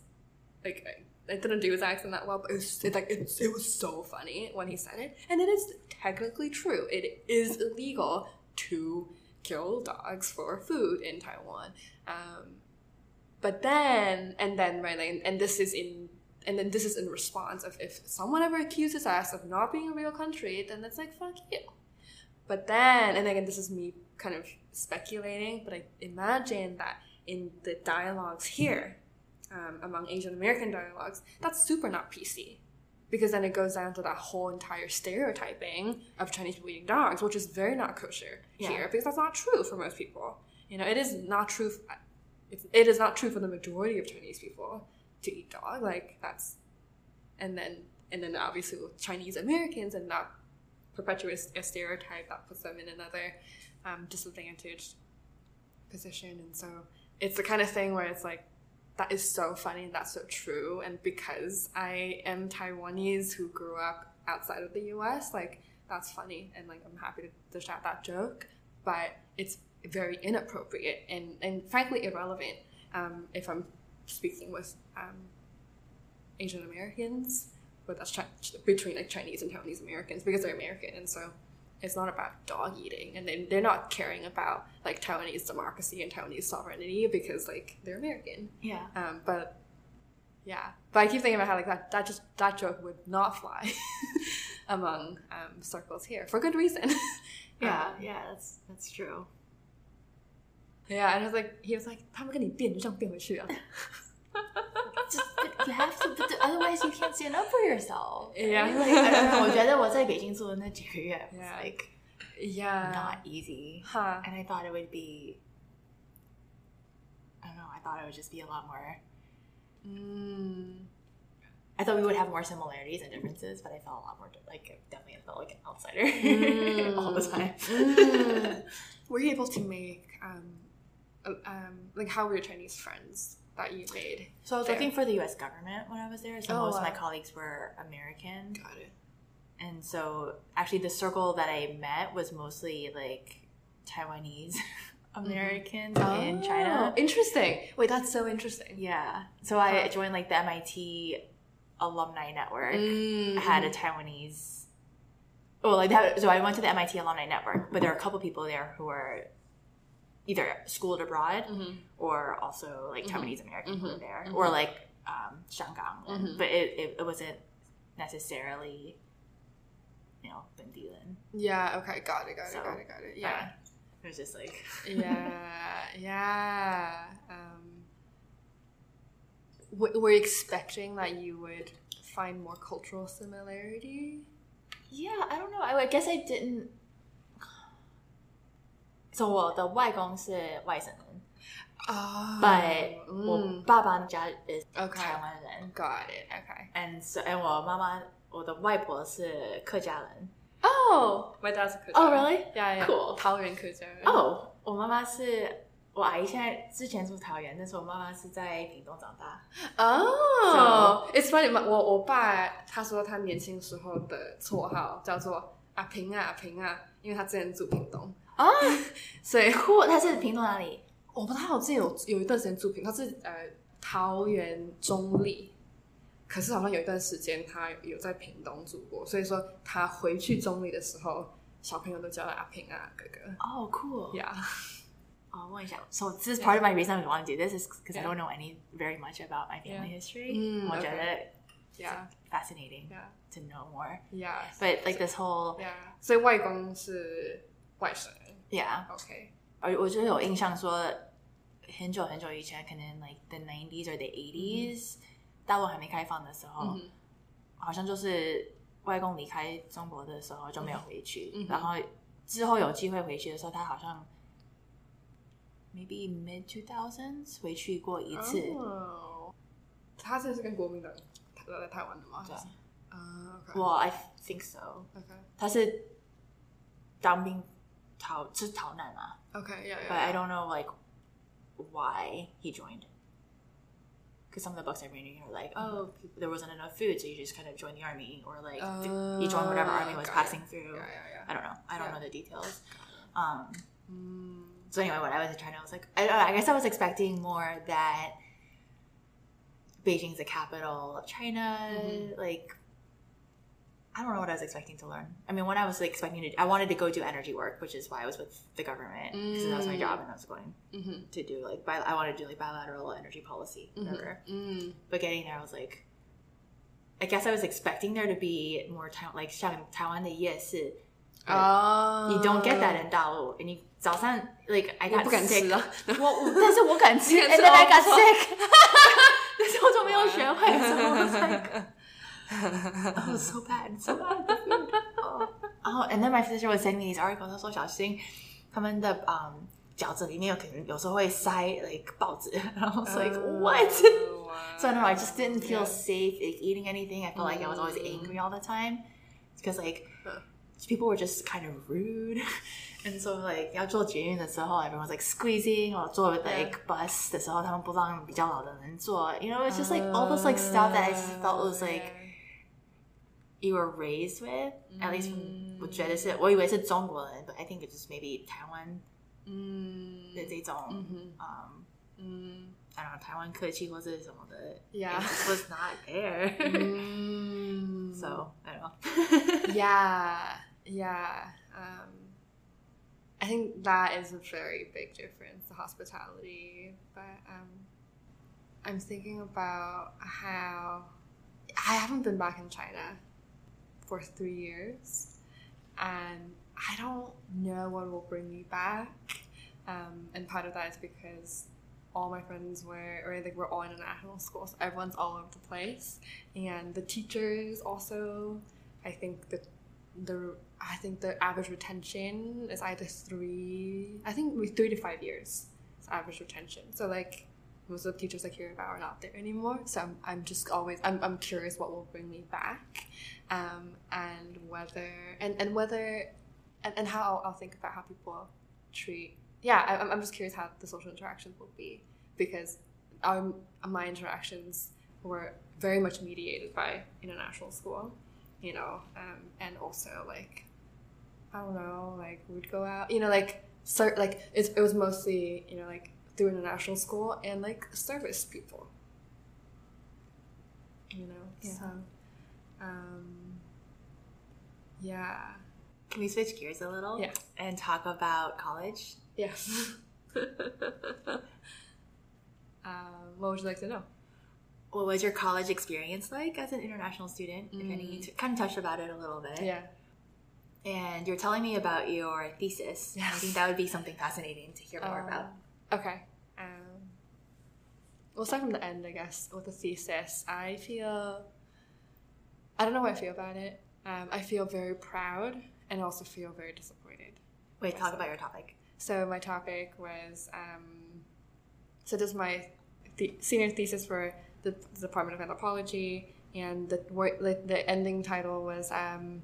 Speaker 3: like, I, I didn't do his accent that well, but it was it, like it, it was so funny when he said it, and it is technically true. It is illegal to kill dogs for food in Taiwan. Um, but then, and then, right, like, and this is in. And then this is in response of if someone ever accuses us of not being a real country, then it's like fuck you. But then, and again, this is me kind of speculating, but I imagine that in the dialogues here, um, among Asian American dialogues, that's super not PC. Because then it goes down to that whole entire stereotyping of Chinese people eating dogs, which is very not kosher
Speaker 1: Yeah.
Speaker 3: here, because that's not true for most people. You know, it is not true. f- it is not true for the majority of Chinese people to eat dog. Like that's, and then and then obviously with Chinese Americans and that perpetuates a stereotype that puts them in another um, disadvantaged position. And so it's the kind of thing where it's like, that is so funny that's so true. And because I am Taiwanese who grew up outside of the US, like that's funny and like I'm happy to, to shout that joke. But it's very inappropriate and, and frankly irrelevant um, if I'm speaking with um, Asian Americans, but that's chi- between like Chinese and Taiwanese Americans because they're American, and so it's not about dog eating, and they they're not caring about like Taiwanese democracy and Taiwanese sovereignty because like they're American.
Speaker 1: Yeah.
Speaker 3: Um, but yeah, but I keep thinking about how like that that just that joke would not fly among um, circles here for good reason.
Speaker 1: Yeah,
Speaker 3: Um,
Speaker 1: yeah, that's that's true.
Speaker 3: yeah, and I was like, he was like, 他们跟你变就这样变回去啊。
Speaker 1: Just, but you have to, but otherwise you can't stand up for yourself. right?
Speaker 3: Yeah.
Speaker 1: Like, I don't know. 我觉得我在北京住的那几个月 was
Speaker 3: Yeah.
Speaker 1: like
Speaker 3: Yeah.
Speaker 1: not easy,
Speaker 3: Huh.
Speaker 1: and I thought it would be. I don't know. I thought it would just be a lot more.
Speaker 3: Mm.
Speaker 1: I thought we would have more similarities and differences, but I felt a lot more like I definitely felt like an outsider
Speaker 3: Mm.
Speaker 1: all the time.
Speaker 3: Mm. Were you able to make um, uh, um, like how were your Chinese friends that you made?
Speaker 1: So I was
Speaker 3: There.
Speaker 1: looking for the U.S. government when I was there. So
Speaker 3: Oh,
Speaker 1: most of my colleagues were American,
Speaker 3: Got it.
Speaker 1: and so actually the circle that I met was mostly like Taiwanese Americans in China.
Speaker 3: Oh, Interesting. Wait, that's so interesting.
Speaker 1: Yeah. So I joined like the MIT alumni network.
Speaker 3: Mm.
Speaker 1: I had a Taiwanese. Well, like that. So I went to the MIT alumni network, but there are a couple people there who are either schooled abroad
Speaker 3: Mhm.
Speaker 1: or also like
Speaker 3: Mhm.
Speaker 1: Taiwanese American who were there,
Speaker 3: Mhm.
Speaker 1: or like um, Shangang.
Speaker 3: Mhm.
Speaker 1: But it, it, it wasn't necessarily, you know, Bendilan.
Speaker 3: Yeah. Okay. Got it. Got it.
Speaker 1: So,
Speaker 3: got it. Got it. Yeah.
Speaker 1: It was just like
Speaker 3: yeah. Yeah. Um, w- were you expecting that you would find more cultural similarity?
Speaker 1: Yeah, I don't know. I, I guess I didn't. So 我的外公是外省人
Speaker 3: Oh.
Speaker 1: but 我
Speaker 3: 嗯
Speaker 1: 爸爸家 is. 台湾人
Speaker 3: Got it. Okay.
Speaker 1: and so and 我妈妈我的外婆是客家人
Speaker 3: Oh, my dad's a Kuja.
Speaker 1: Oh, really?
Speaker 3: Yeah, yeah.
Speaker 1: Cool.
Speaker 3: 桃园客家人。
Speaker 1: 哦，我妈妈是我阿姨现在之前住桃园，但是我妈妈是在屏东长大。
Speaker 3: Oh, it's funny. 我我爸他说他年轻时候的绰号叫做阿平啊阿平啊，因为他之前住屏东，
Speaker 1: 啊，
Speaker 3: 所以
Speaker 1: 酷！他是屏东哪里？
Speaker 3: 我不知道我之前有有一段时间住屏，他是呃桃园中立，可是好像有一段时间他有在屏东住过，所以说他回去中立的时候，小朋友都叫他阿平啊哥哥。
Speaker 1: 哦，酷
Speaker 3: ！Yeah.
Speaker 1: 哦，问一下，So this is part of my reason I want to do this is because I don't know any very much about my family history.
Speaker 3: 嗯
Speaker 1: 我觉得
Speaker 3: Yeah.
Speaker 1: fascinating
Speaker 3: Yeah.
Speaker 1: to know more.
Speaker 3: Yeah.
Speaker 1: But like this whole
Speaker 3: Yeah. 所以外公是外省人。yeah，OK。
Speaker 1: 而我就有印象说，很久很久以前，可能 like the nineties or the eighties，、大陆还没开放的时候，好像就是外公离开中国的时候就没有回去，然后之后有机会回去的时候，他好像 maybe mid two thousands 回去过一次。
Speaker 3: 哦，他这是跟国民党留在台湾的吗？
Speaker 1: 对
Speaker 3: 啊，OK，
Speaker 1: 我 I think
Speaker 3: so，OK
Speaker 1: 他是当兵 To Nana. Okay, yeah,
Speaker 3: yeah.
Speaker 1: But yeah. I don't know like why he joined. Because some of the books I'm reading are like, oh, there wasn't enough food, so you just kind of joined the army, or like uh, you joined whatever army was
Speaker 3: passing it.
Speaker 1: through.
Speaker 3: Yeah, yeah,
Speaker 1: I don't know. I don't know the details. Um,
Speaker 3: mm.
Speaker 1: So anyway, when I was in China, I was like, I, I guess I was expecting more that Beijing's the capital of China,
Speaker 3: mm-hmm.
Speaker 1: like I don't know what I was expecting to learn. I mean, when I was like, expecting to, I wanted to go do energy work, which is why I was with the government because that was my
Speaker 3: Mm.
Speaker 1: job, and I was going
Speaker 3: Mhm.
Speaker 1: to do like, bi- I wanted to do like bilateral energy policy, whatever.
Speaker 3: Mm.
Speaker 1: But getting there, I was like, I guess I was expecting there to be more Taiwan, like 像台湾的夜市
Speaker 3: Oh.
Speaker 1: you don't get that in 大陆 and you 早上 like I
Speaker 3: 我
Speaker 1: got
Speaker 3: 不敢
Speaker 1: sick
Speaker 3: 吃啊。
Speaker 1: 我我但是我敢吃
Speaker 3: 你敢
Speaker 1: and
Speaker 3: 吃
Speaker 1: then I got
Speaker 3: 哦
Speaker 1: sick 但是我就没有学会 so I was like oh it's so bad so bad the food oh. oh and then my sister was sending me these articles 她说小心他们的 um 饺子里面有可能有时候会塞 like 报纸 and I was like what
Speaker 3: Oh, wow.
Speaker 1: so I don't know I just didn't feel
Speaker 3: Yeah.
Speaker 1: safe like, eating anything I felt like I was always
Speaker 3: Mm.
Speaker 1: angry all the time because like
Speaker 3: Huh.
Speaker 1: people were just kind of rude. And so like 要做捷运的时候 everyone's like squeezing or 坐 like bus 的时候他们不让比较老的人坐 you know it's just like all this like stuff that I just felt was like you were raised with at least from 我觉得是我以为是中国人 but I think it's just maybe 台湾
Speaker 3: 嗯
Speaker 1: 的这种、
Speaker 3: 嗯哼
Speaker 1: um
Speaker 3: 嗯
Speaker 1: I don't know 台湾科技或者什么的
Speaker 3: Yeah.
Speaker 1: it just was not there
Speaker 3: Mm.
Speaker 1: so I don't know
Speaker 3: yeah, yeah. Um, I think that is a very big difference, the hospitality. But um, I'm thinking about how I haven't been back in China for three years, and I don't know what will bring me back. Um, and part of that is because all my friends were, or like we're all in international school, so everyone's all over the place, and the teachers also. I think the the I think the average retention is either three. I think three to five years is average retention. So like most of the teachers I care about are not there anymore. So I'm, I'm just always I'm, I'm curious what will bring me back, um, and whether and, and whether and, and how I'll, I'll think about how people treat. Yeah, I, I'm- just curious how the social interactions will be because our, my interactions were very much mediated by international school, you know, um, and also like I don't know, like we'd go out, you know, like start like it was mostly you know like through international school and like service people, you know.
Speaker 1: Yeah.
Speaker 3: So, um, yeah,
Speaker 1: can we switch gears a little
Speaker 3: Yeah.
Speaker 1: and talk about college
Speaker 3: yes. um, what would you like to know?
Speaker 1: what was your college experience like as an international student if any you kind of touched about it a little bit
Speaker 3: Yeah.
Speaker 1: and you're telling me about your thesis I think that would be something fascinating to hear more about
Speaker 3: Um, Okay. Um, we'll start from the end, I guess, with the thesis. I feel. I don't know how I feel about it. Um, I feel very proud and also feel very disappointed.
Speaker 1: wait talk about your topic
Speaker 3: So my topic was. Um, so this is my the- senior thesis for the, the Department of Anthropology, and the like, the ending title was um,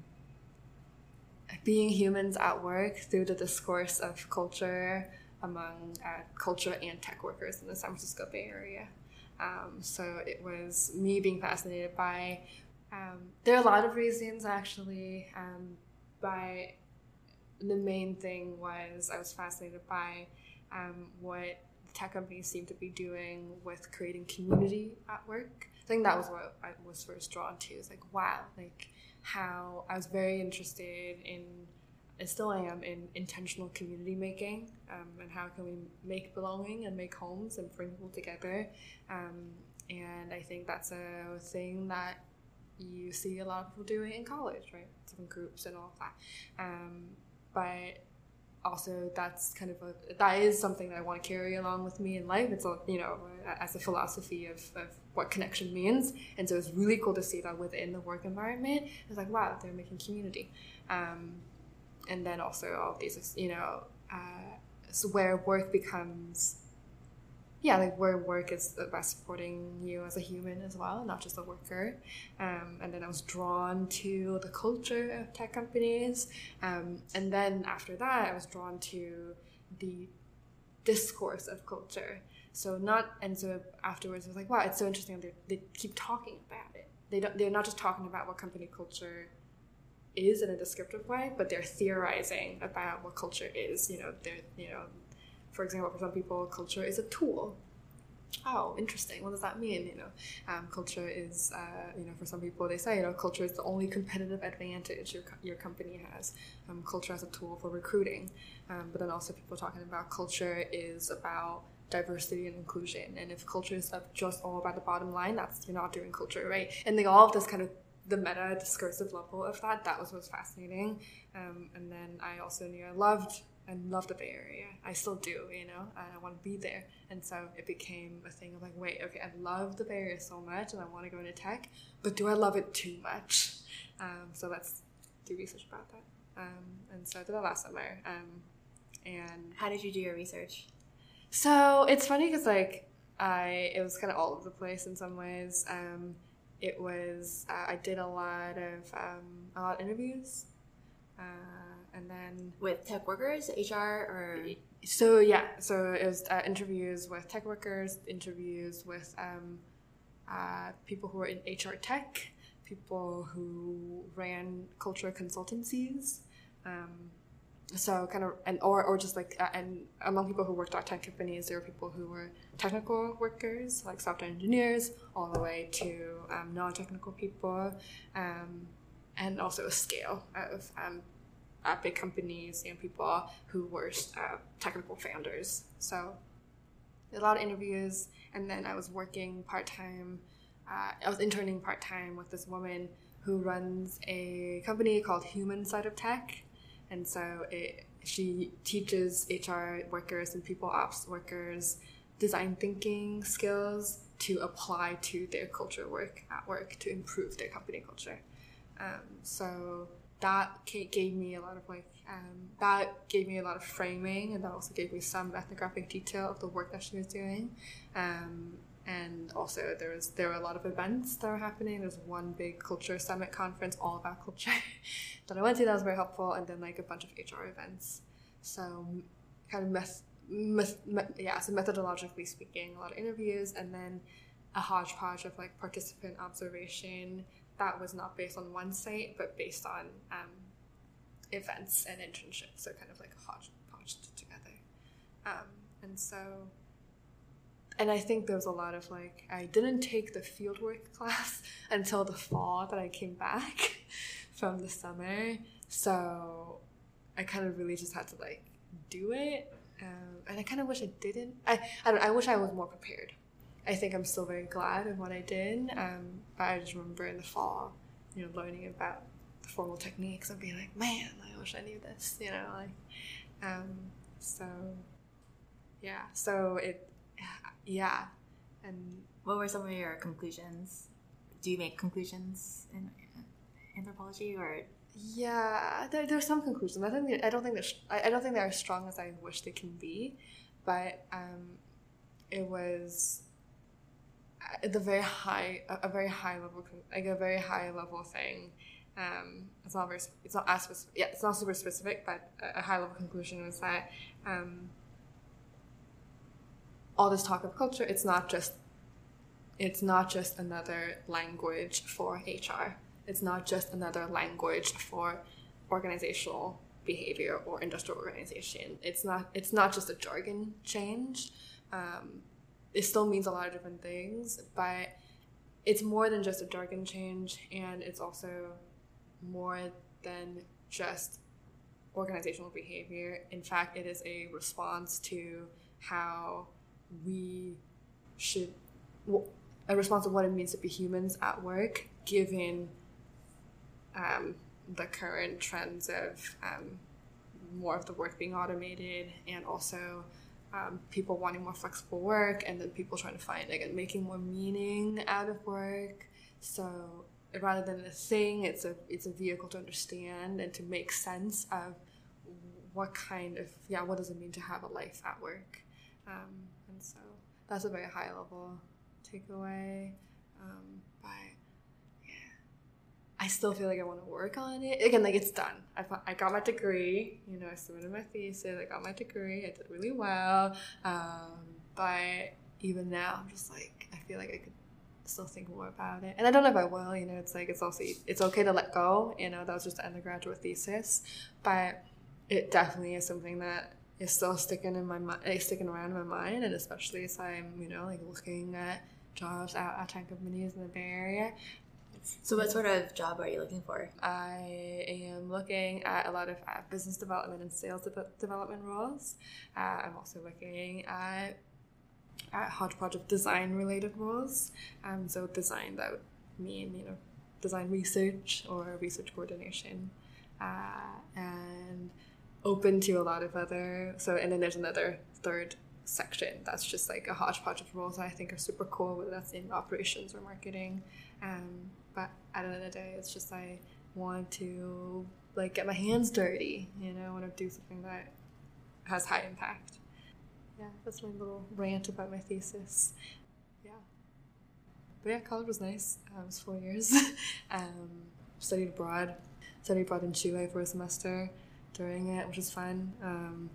Speaker 3: "Being Humans at Work Through the Discourse of Culture Among uh, Culture and Tech Workers in the San Francisco Bay Area." Um, so it was me being fascinated by. Um, there are a lot of reasons actually. Um, by the main thing was I was fascinated by um, what tech companies seem to be doing with creating community at work. I think that was what I was first drawn to. It's like, wow, like how I was very interested in, and still I am, in intentional community making um, and how can we make belonging and make homes and bring people together. Um, and I think that's a thing that you see a lot of people doing in college, right? Different groups and all of that. Um, but also that's kind of a that is something that I want to carry along with me in life. It's a you know as a philosophy of, of what connection means, and so it's really cool to see that within the work environment. It's like wow, they're making community, um, and then also all these you know uh, so where work becomes yeah like where work is about supporting you as a human as well, not just a worker. Um, and then I was drawn to the culture of tech companies. Um, and then after that, I was drawn to the discourse of culture. So not, and so afterwards, I was like, wow, it's so interesting. They, they keep talking about it. They don't. They're not just talking about what company culture is in a descriptive way, but they're theorizing about what culture is. You know, they're you know, for example, for some people, culture is a tool oh, interesting. What does that mean? You know, um, culture is, uh, you know, for some people they say, you know, culture is the only competitive advantage your, your company has. Um, culture as a tool for recruiting. Um, but then also people talking about culture is about diversity and inclusion. And if culture is just all about the bottom line, that's, you're not doing culture, right? And they all have this kind of the meta discursive level of that, that was what was fascinating. Um, and then I also knew I loved and loved the Bay Area. I still do, you know, and I want to be there. And so it became a thing of like, wait, okay, I love the Bay Area so much and I want to go into tech, but do I love it too much? Um, so let's do research about that. Um, and so I did that last summer. Um, and
Speaker 1: How did you do your research?
Speaker 3: so it's funny because like I it was kind of all over the place in some ways. Um, it was uh, I did a lot of um, a lot of interviews, uh, and then
Speaker 1: With tech workers, HR, or?
Speaker 3: So yeah, so it was uh, interviews with tech workers, interviews with um, uh, people who were in HR tech, people who ran culture consultancies, um, so kind of and or, or just like uh, and among people who worked at tech companies there were people who were technical workers like software engineers all the way to um, non-technical people um, and also a scale of um, at big companies and people who were uh, technical founders. So a lot of interviews and then i was working part-time uh, i was interning part-time with this woman who runs a company called human side of tech and so it, she teaches HR workers and people ops workers design thinking skills to apply to their culture work at work to improve their company culture. Um, so that gave me a lot of like um, that gave me a lot of framing and that also gave me some ethnographic detail of the work that she was doing um, and also there was there were a lot of events that were happening. There's one big culture summit conference all about culture that I went to that was very helpful, and then like a bunch of HR events. So kind of meth yeah, so methodologically speaking, a lot of interviews, and then a hodgepodge of like participant observation that was not based on one site but based on um, events and internships. So kind of like hodgepodge together, um, and so and I think there was a lot of like I didn't take the fieldwork class until the fall that I came back from the summer, so I kind of really just had to like do it, um, and I kind of wish I didn't. I I, I wish I was more prepared. I think I'm still very glad of what I did, um, but I just remember in the fall, you know, learning about the formal techniques and being like, man, I wish I knew this, you know, like, um, so yeah, so it yeah.
Speaker 4: And what were some of your conclusions? Do you make conclusions in anthropology or?
Speaker 3: Yeah, there, there's some conclusions. I think I don't think that I, don't think they're as strong as I wish they can be, but um, it was at the very high, a, a very high level, like a very high level thing. Um, it's not very, it's not as specific. Yeah, it's not super specific, but a, a high level conclusion was that um, all this talk of culture, it's not just it's not just another language for HR. It's not just another language for organizational behavior or industrial organization. It's not it's not just a jargon change. Um, it still means a lot of different things, but it's more than just a jargon change, and it's also more than just organizational behavior. In fact, it is a response to how we should a response of what it means to be humans at work, given um, the current trends of um, more of the work being automated and also um, people wanting more flexible work and then people trying to find again making more meaning out of work. So rather than a thing, it's a it's a vehicle to understand and to make sense of what kind of yeah what does it mean to have a life at work. Um, so that's a very high level takeaway. Um, but yeah, I still feel like I want to work on it. Again, like it's done. I, I got my degree. You know, I submitted my thesis. I got my degree. I did really well. Um, but even now, I'm just like I feel like I could still think more about it. And I don't know if I will. You know, it's like it's also it's okay to let go. You know, that was just an undergraduate thesis, but it definitely is something that is still sticking in my mind, eh, sticking around in my mind, and especially as I'm, you know, like looking at jobs out at tech companies in the Bay Area.
Speaker 4: So, what sort of job are you looking for?
Speaker 3: I am looking at a lot of uh, business development and sales de- development roles. Uh, I'm also looking at at hodgepodge of design related roles. Um, so design that would mean you know design research or research coordination, uh, and open to a lot of other so and then there's another third section that's just like a hodgepodge of roles I think are super cool whether that's in operations or marketing. Um, but at the end of the day it's just I want to like get my hands dirty you know I want to do something that has high impact. Yeah that's my little rant about my thesis. Yeah. But yeah college was nice. Um, it was four years. Um, studied abroad. Studied abroad in Chile for a semester during it, which is fun. Um,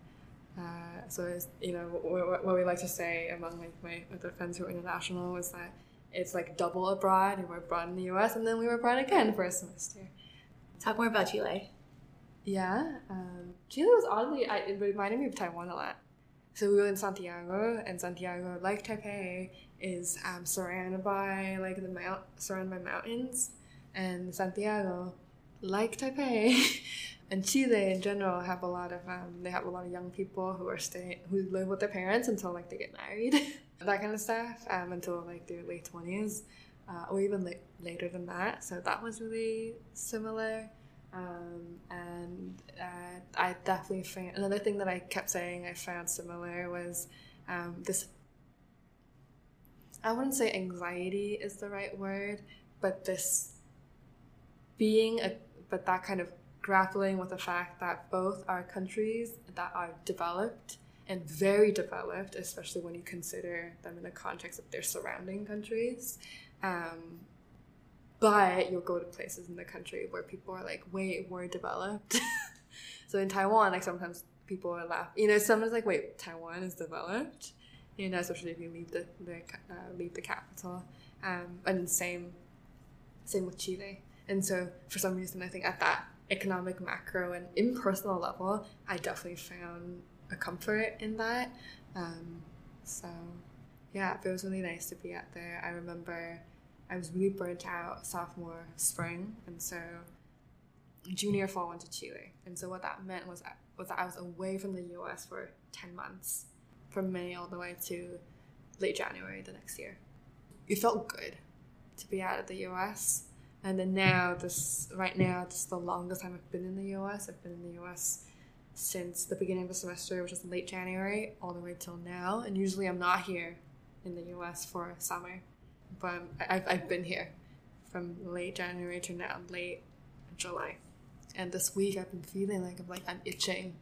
Speaker 3: uh, so it's, you know what, what, we like to say among like my other friends who are international is that it's like double abroad. We were abroad in the U.S. and then we were abroad again for a semester.
Speaker 4: Talk more about Chile.
Speaker 3: yeah, um, Chile was oddly, I, it reminded me of Taiwan a lot. So we were in Santiago, and Santiago, like Taipei, is um, surrounded by like the mount, surrounded by mountains, and Santiago, like Taipei, and Chile in general have a lot of um, they have a lot of young people who are staying who live with their parents until like they get married, that kind of stuff, um, until like their late twenties, uh, or even like later than that. So that was really similar. Um, and uh, I definitely found another thing that I kept saying I found similar was um, this. I wouldn't say anxiety is the right word, but this being a but that kind of grappling with the fact that both are countries that are developed and very developed, especially when you consider them in the context of their surrounding countries. Um, but you'll go to places in the country where people are like way more developed. so in Taiwan, like sometimes people are laugh. You know, sometimes like, wait, Taiwan is developed. You know, especially if you leave the, the uh, leave the capital. Um, and same, same with Chile. And so for some reason, I think at that economic, macro, and impersonal level, I definitely found a comfort in that. Um, so yeah, it was really nice to be out there. I remember I was really burnt out sophomore spring, and so junior fall went to Chile. And so what that meant was was that I was away from the U.S. for ten months, from May all the way to late January the next year. It felt good to be out of the U.S. And then now, this right now, this is the longest time I've been in the U.S. I've been in the U.S. since the beginning of the semester, which is late January, all the way till now. And usually, I'm not here in the U.S. for summer but I've, I've been here from late January to now, late July. And this week I've been feeling like I'm like I'm itching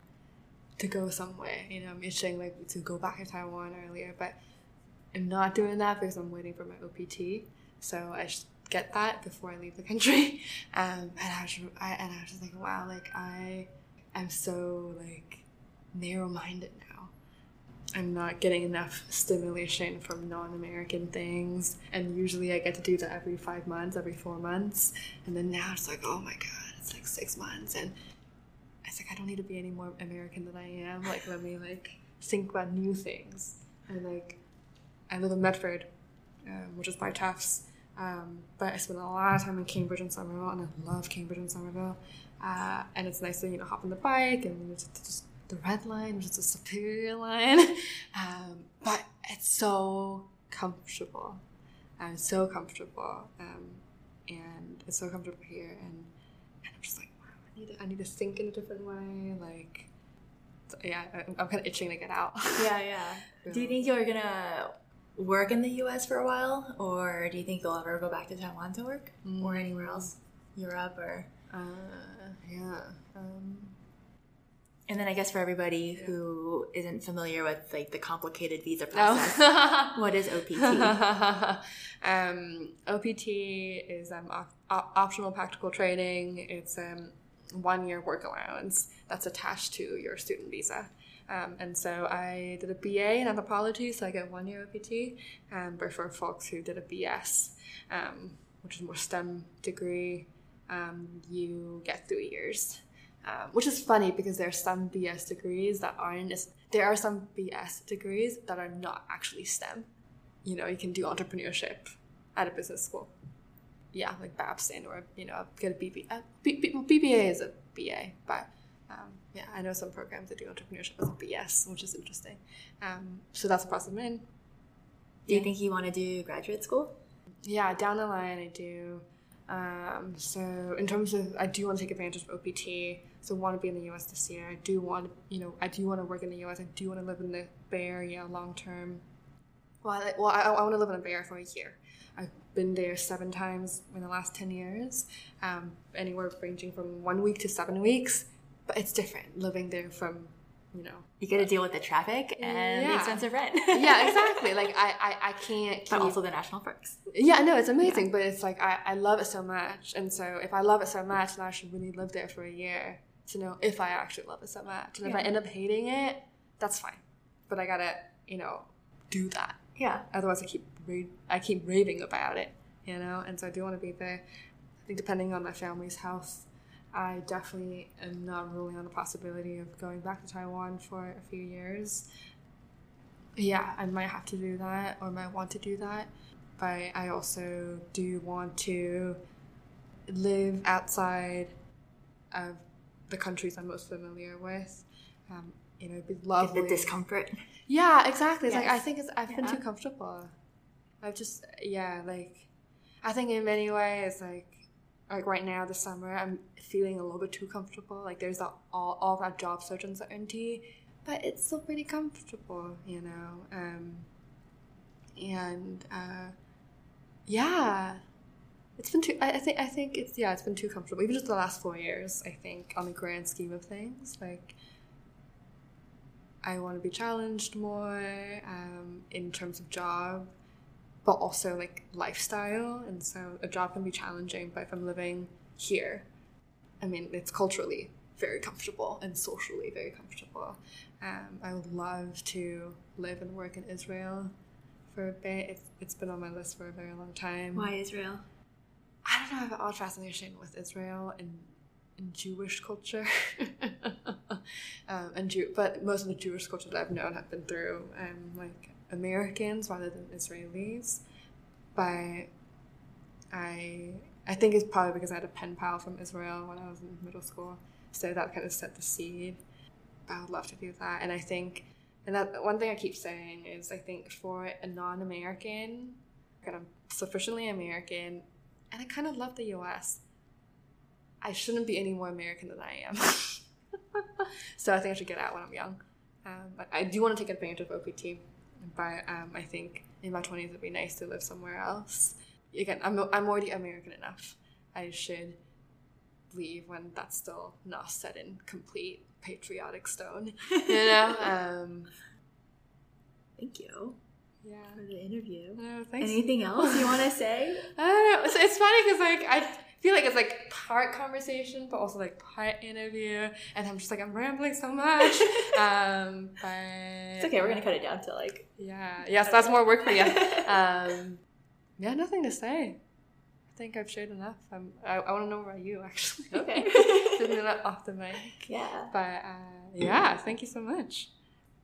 Speaker 3: to go somewhere. You know, I'm itching like to go back to Taiwan earlier, but I'm not doing that because I'm waiting for my OPT. So I get that before I leave the country. Um, and I was, I, and I was just like, wow, like I am so like narrow minded now I'm not getting enough stimulation from non American things. And usually I get to do that every five months, every four months. And then now it's like, oh my God, it's like six months. And it's like, I don't need to be any more American than I am. Like, let me like think about new things. And like, I live in Medford, um, which is by Tufts. Um, but I spent a lot of time in Cambridge and Somerville, and I love Cambridge and Somerville. Uh, and it's nice to you know hop on the bike and just, just the red line, which is a superior line. Um, but it's so comfortable. and uh, so comfortable. Um, and it's so comfortable here. And, and I'm just like, wow, I need, to, I need to think in a different way. Like, yeah, I'm, I'm kind of itching to get out.
Speaker 4: Yeah, yeah. Do you think you're going to work in the US for a while? Or do you think you'll ever go back to Taiwan to work? Mm. Or anywhere else? Europe or?
Speaker 3: Uh, yeah. Um,
Speaker 4: and then I guess for everybody who isn't familiar with like the complicated visa process, oh. what is OPT?
Speaker 3: um, OPT is um, op- op- optional practical training. It's um, one year work allowance that's attached to your student visa. Um, and so I did a BA in anthropology, so I get one year OPT. Um, but for folks who did a BS, um, which is more STEM degree, um, you get three years um, which is funny because there are some BS degrees that aren't there are some BS degrees that are not actually STEM. You know, you can do entrepreneurship at a business school. Yeah, like Babson or, you know, get a BBA. Uh, B, B, BBA is a BA, but um, yeah, I know some programs that do entrepreneurship as a BS, which is interesting. Um, so that's a process I'm in.
Speaker 4: Do you think you want to do graduate school?
Speaker 3: Yeah, down the line I do. Um, so in terms of, I do want to take advantage of OPT. So I want to be in the U.S. this year. I do want to, you know, I do want to work in the U.S. I do want to live in the Bay Area long term. Well, I, well, I, I want to live in the Bay Area for a year. I've been there seven times in the last ten years, um, anywhere ranging from one week to seven weeks. But it's different living there from you know
Speaker 4: you got to deal with the traffic and yeah. the expensive rent
Speaker 3: yeah exactly like i i, I can't
Speaker 4: keep... but also the national parks
Speaker 3: yeah no it's amazing yeah. but it's like I, I love it so much and so if i love it so much then i should really live there for a year to know if i actually love it so much and yeah. if i end up hating it that's fine but i gotta you know do that
Speaker 4: yeah
Speaker 3: otherwise i keep ra- i keep raving about it you know and so i do want to be there i think depending on my family's health I definitely am not ruling on the possibility of going back to Taiwan for a few years. Yeah, I might have to do that or might want to do that. But I also do want to live outside of the countries I'm most familiar with. Um, you know, it'd be lovely.
Speaker 1: The discomfort.
Speaker 3: Yeah, exactly. It's like I think it's I've been too comfortable. I've just yeah, like I think in many ways like like right now this summer I'm feeling a little bit too comfortable. Like there's that all all that job search uncertainty, but it's still pretty comfortable, you know. Um and uh yeah. It's been too I, I think I think it's yeah, it's been too comfortable. Even just the last four years, I think, on the grand scheme of things. Like I want to be challenged more um, in terms of job, but also like lifestyle. And so a job can be challenging, but if I'm living here, I mean, it's culturally very comfortable and socially very comfortable. Um, I would love to live and work in Israel for a bit. It's, it's been on my list for a very long time.
Speaker 1: Why Israel?
Speaker 3: I don't know, I have an odd fascination with Israel and, and Jewish culture. um, and Jew, but most of the Jewish culture that I've known have been through um, like Americans rather than Israelis. But I I think it's probably because I had a pen pal from Israel when I was in middle school, so that kind of set the seed. I would love to do that, and I think, and that one thing I keep saying is I think for a non-American, and I'm sufficiently American, and I kind of love the U.S. I shouldn't be any more American than I am. so I think I should get out when I'm young. Um, but I do want to take advantage of OPT, but um, I think in my 20s it'd be nice to live somewhere else. Again, I'm, I'm already American enough. I should leave when that's still not set in complete patriotic stone. You know? um,
Speaker 1: Thank you
Speaker 3: yeah.
Speaker 1: for the interview.
Speaker 3: No, thanks.
Speaker 1: Anything else you want to say?
Speaker 3: I don't know. It's, it's funny because like I feel like it's like part conversation, but also like part interview, and I'm just like I'm rambling so much. um, but
Speaker 1: It's okay. We're gonna cut it down to like.
Speaker 3: Yeah. Yes, that's more work for you. Um, yeah, nothing to say. I think I've shared enough. I'm, I, I want to know about you actually.
Speaker 1: Okay.
Speaker 3: Didn't that off the mic.
Speaker 1: yeah.
Speaker 3: But uh, yeah, thank you so much.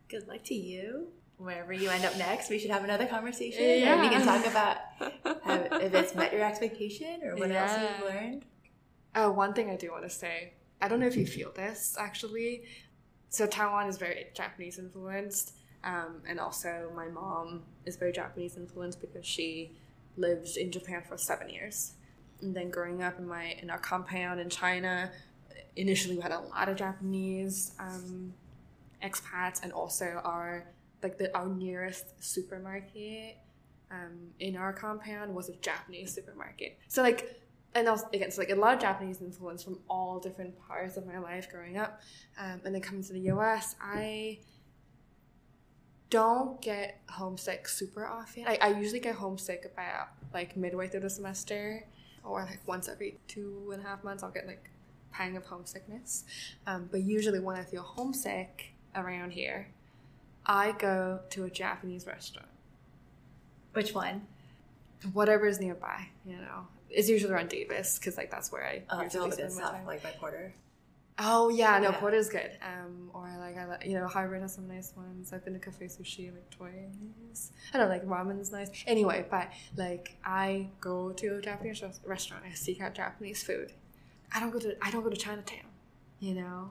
Speaker 1: Good luck to you. Wherever you end up next, we should have another conversation.
Speaker 3: Yeah.
Speaker 1: And we can talk about how, if it's met your expectation or what else you've learned.
Speaker 3: Oh, one thing I do want to say. I don't know if you feel this actually. So Taiwan is very Japanese influenced, um, and also my mom is very Japanese influenced because she lived in Japan for seven years. And then growing up in my in our compound in China, initially we had a lot of Japanese um, expats, and also our like the our nearest supermarket um, in our compound was a Japanese supermarket. So like and also again, so like a lot of Japanese influence from all different parts of my life growing up, um, and then coming to the U.S., I don't get homesick super often. I, I usually get homesick about like midway through the semester, or like once every two and a half months, I'll get like pang of homesickness. Um, but usually, when I feel homesick around here, I go to a Japanese restaurant
Speaker 1: Which one?
Speaker 3: whatever is nearby, you know. It's usually around Davis because like that's where I
Speaker 1: Oh,
Speaker 3: usually
Speaker 1: like
Speaker 3: spend my time.
Speaker 1: like by Porter.
Speaker 3: Oh yeah, no,
Speaker 1: Yeah.
Speaker 3: Porter's good. Um, or like I like you know Harvard has some nice ones. I've been to Cafe Sushi like twice. I don't know, like ramen's nice. Anyway, but like I go to a Japanese restaurant. I seek out Japanese food. I don't go to I don't go to Chinatown. You know,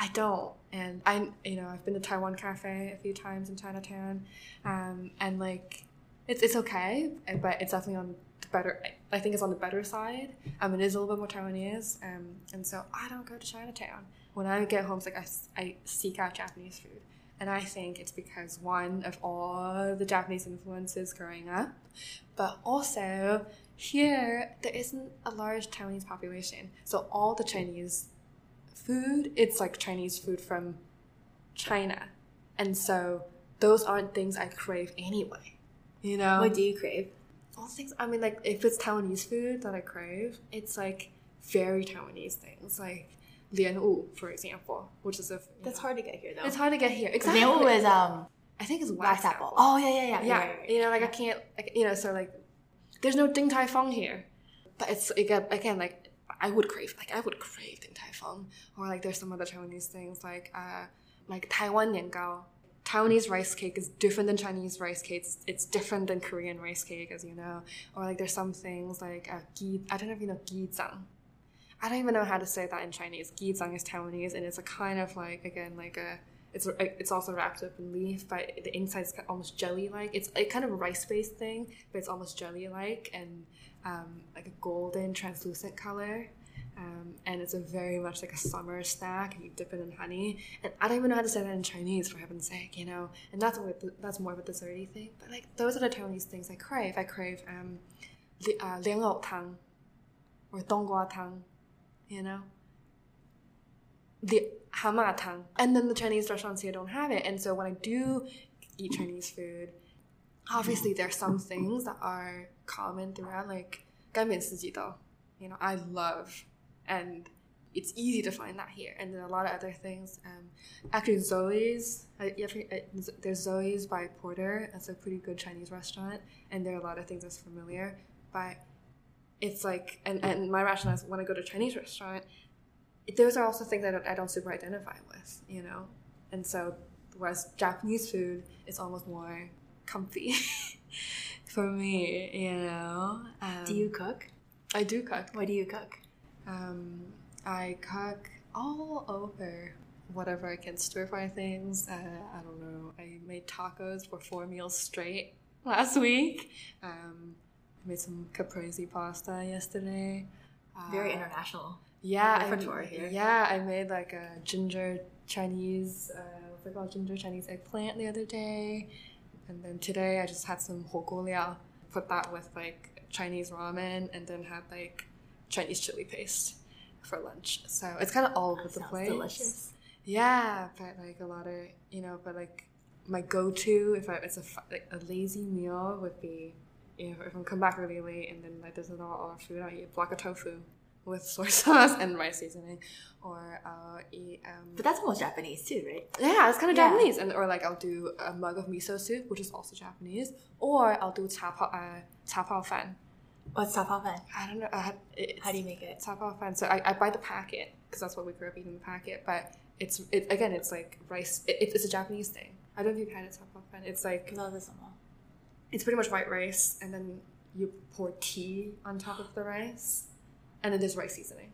Speaker 3: I don't. And I you know I've been to Taiwan Cafe a few times in Chinatown, um, and like it's it's okay, but it's definitely on the better. I think it's on the better side. Um, it is a little bit more Taiwanese, um, and so I don't go to Chinatown. When I get home, it's like I, I seek out Japanese food, and I think it's because one of all the Japanese influences growing up, but also here there isn't a large Taiwanese population, so all the Chinese food it's like Chinese food from China, and so those aren't things I crave anyway. You know,
Speaker 1: what do you crave?
Speaker 3: all things. I mean, like if it's Taiwanese food that I crave, it's like very Taiwanese things, like lian wu, for example, which is a
Speaker 1: That's
Speaker 3: know,
Speaker 1: hard to get here though.
Speaker 3: It's hard to get here. Exactly.
Speaker 1: Lian Wu is um
Speaker 3: I think it's
Speaker 1: wax
Speaker 3: wax,
Speaker 1: apple.
Speaker 3: apple.
Speaker 1: Oh yeah, yeah, yeah.
Speaker 3: yeah,
Speaker 1: right, right.
Speaker 3: you know, like I can't, like, you know, so like, there's no Din Tai Fung here, but it's again, again, like I would crave like I would crave Or like there's some other Taiwanese things like uh like Taiwan Nian Gao. Taiwanese rice cake is different than Chinese rice cake. It's, it's different than Korean rice cake, as you know. Or like there's some things like uh, gi, I don't know if you know gizang. I don't even know how to say that in Chinese. Gizang is Taiwanese, and it's a kind of like again like a it's it's also wrapped up in leaf, but the inside's almost jelly like. It's a kind of rice based thing, but it's almost jelly like and um, like a golden translucent color. Um, and it's a very much like a summer snack, and you dip it in honey. And I don't even know how to say that in Chinese, for heaven's sake, you know. And that's what that's more of a desserty thing. But like those are the Taiwanese things I crave. I crave um, uh, liang tang or donggua tang, you know. The hama tang, and then the Chinese restaurants here don't have it. And so when I do eat Chinese food, obviously there are some things that are common throughout, like 干煸四季豆. You know, I love and it's easy to find that here. And then a lot of other things. Um, actually, Zoe's, uh, there's Zoe's by Porter. That's a pretty good Chinese restaurant, and there are a lot of things that's familiar. But it's like, and, and my rationale is when I go to a Chinese restaurant, those are also things that I don't super identify with, you know? And so, whereas Japanese food is almost more comfy for me, you know?
Speaker 1: Um, do you cook?
Speaker 3: I do cook.
Speaker 1: What do you cook?
Speaker 3: Um, I cook all over whatever I can stir fry things. Uh, I don't know. I made tacos for four meals straight last week. Um, I made some caprese pasta yesterday.
Speaker 1: Very uh, international.
Speaker 3: Yeah, I, here. Yeah, I made like a ginger Chinese, uh, what's it called? Ginger Chinese eggplant the other day. And then today I just had some hoguliao. Put that with like Chinese ramen and then had like Chinese chili paste for lunch. So it's kind of all over the place.
Speaker 1: Delicious.
Speaker 3: Yeah, but like a lot of you know, but like my go-to if I, it's a like a lazy meal would be you know if I'm come back really late and then like there's not a lot of food, I eat block of tofu with soy sauce and rice seasoning, or I'll eat. Um,
Speaker 1: but that's almost Japanese too, right?
Speaker 3: Yeah, it's kind of yeah. Japanese, and or like I'll do a mug of miso soup, which is also Japanese, or I'll do cha uh, cha fan
Speaker 1: What's tapao fan?
Speaker 3: I don't know. Uh,
Speaker 1: How do you make it?
Speaker 3: Tapao fan. So I, I buy the packet because that's what we grew up eating the packet. But it's it, again, it's like rice. It, it's a Japanese thing. I don't know if you've had a tapao fan. It's like it's pretty much white rice, and then you pour tea on top of the rice, and then there's rice seasoning.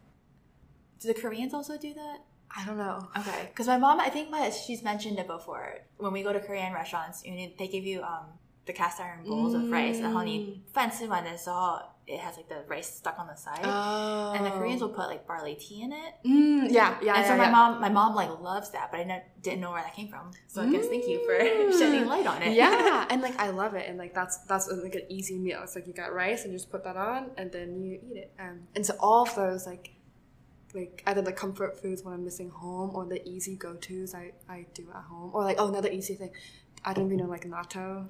Speaker 1: Do the Koreans also do that?
Speaker 3: I don't know.
Speaker 1: Okay, because my mom, I think my, she's mentioned it before. When we go to Korean restaurants, they give you um, the cast iron bowls mm. of rice，然后你饭吃完的时候，it has like the rice stuck on the side.
Speaker 3: Oh.
Speaker 1: And the Koreans will put like barley tea in it.
Speaker 3: Mm, yeah, yeah.
Speaker 1: And
Speaker 3: yeah,
Speaker 1: so my
Speaker 3: yeah.
Speaker 1: mom, my mom like loves that, but I ne- didn't know where that came from. So I guess thank you for mm. shedding light on it.
Speaker 3: Yeah, and like I love it, and like that's that's like an easy meal. It's like you got rice and you just put that on, and then you eat it. Um, and so all of those like like either the comfort foods when I'm missing home or the easy go tos I, I do at home or like oh another easy thing I don't even know like natto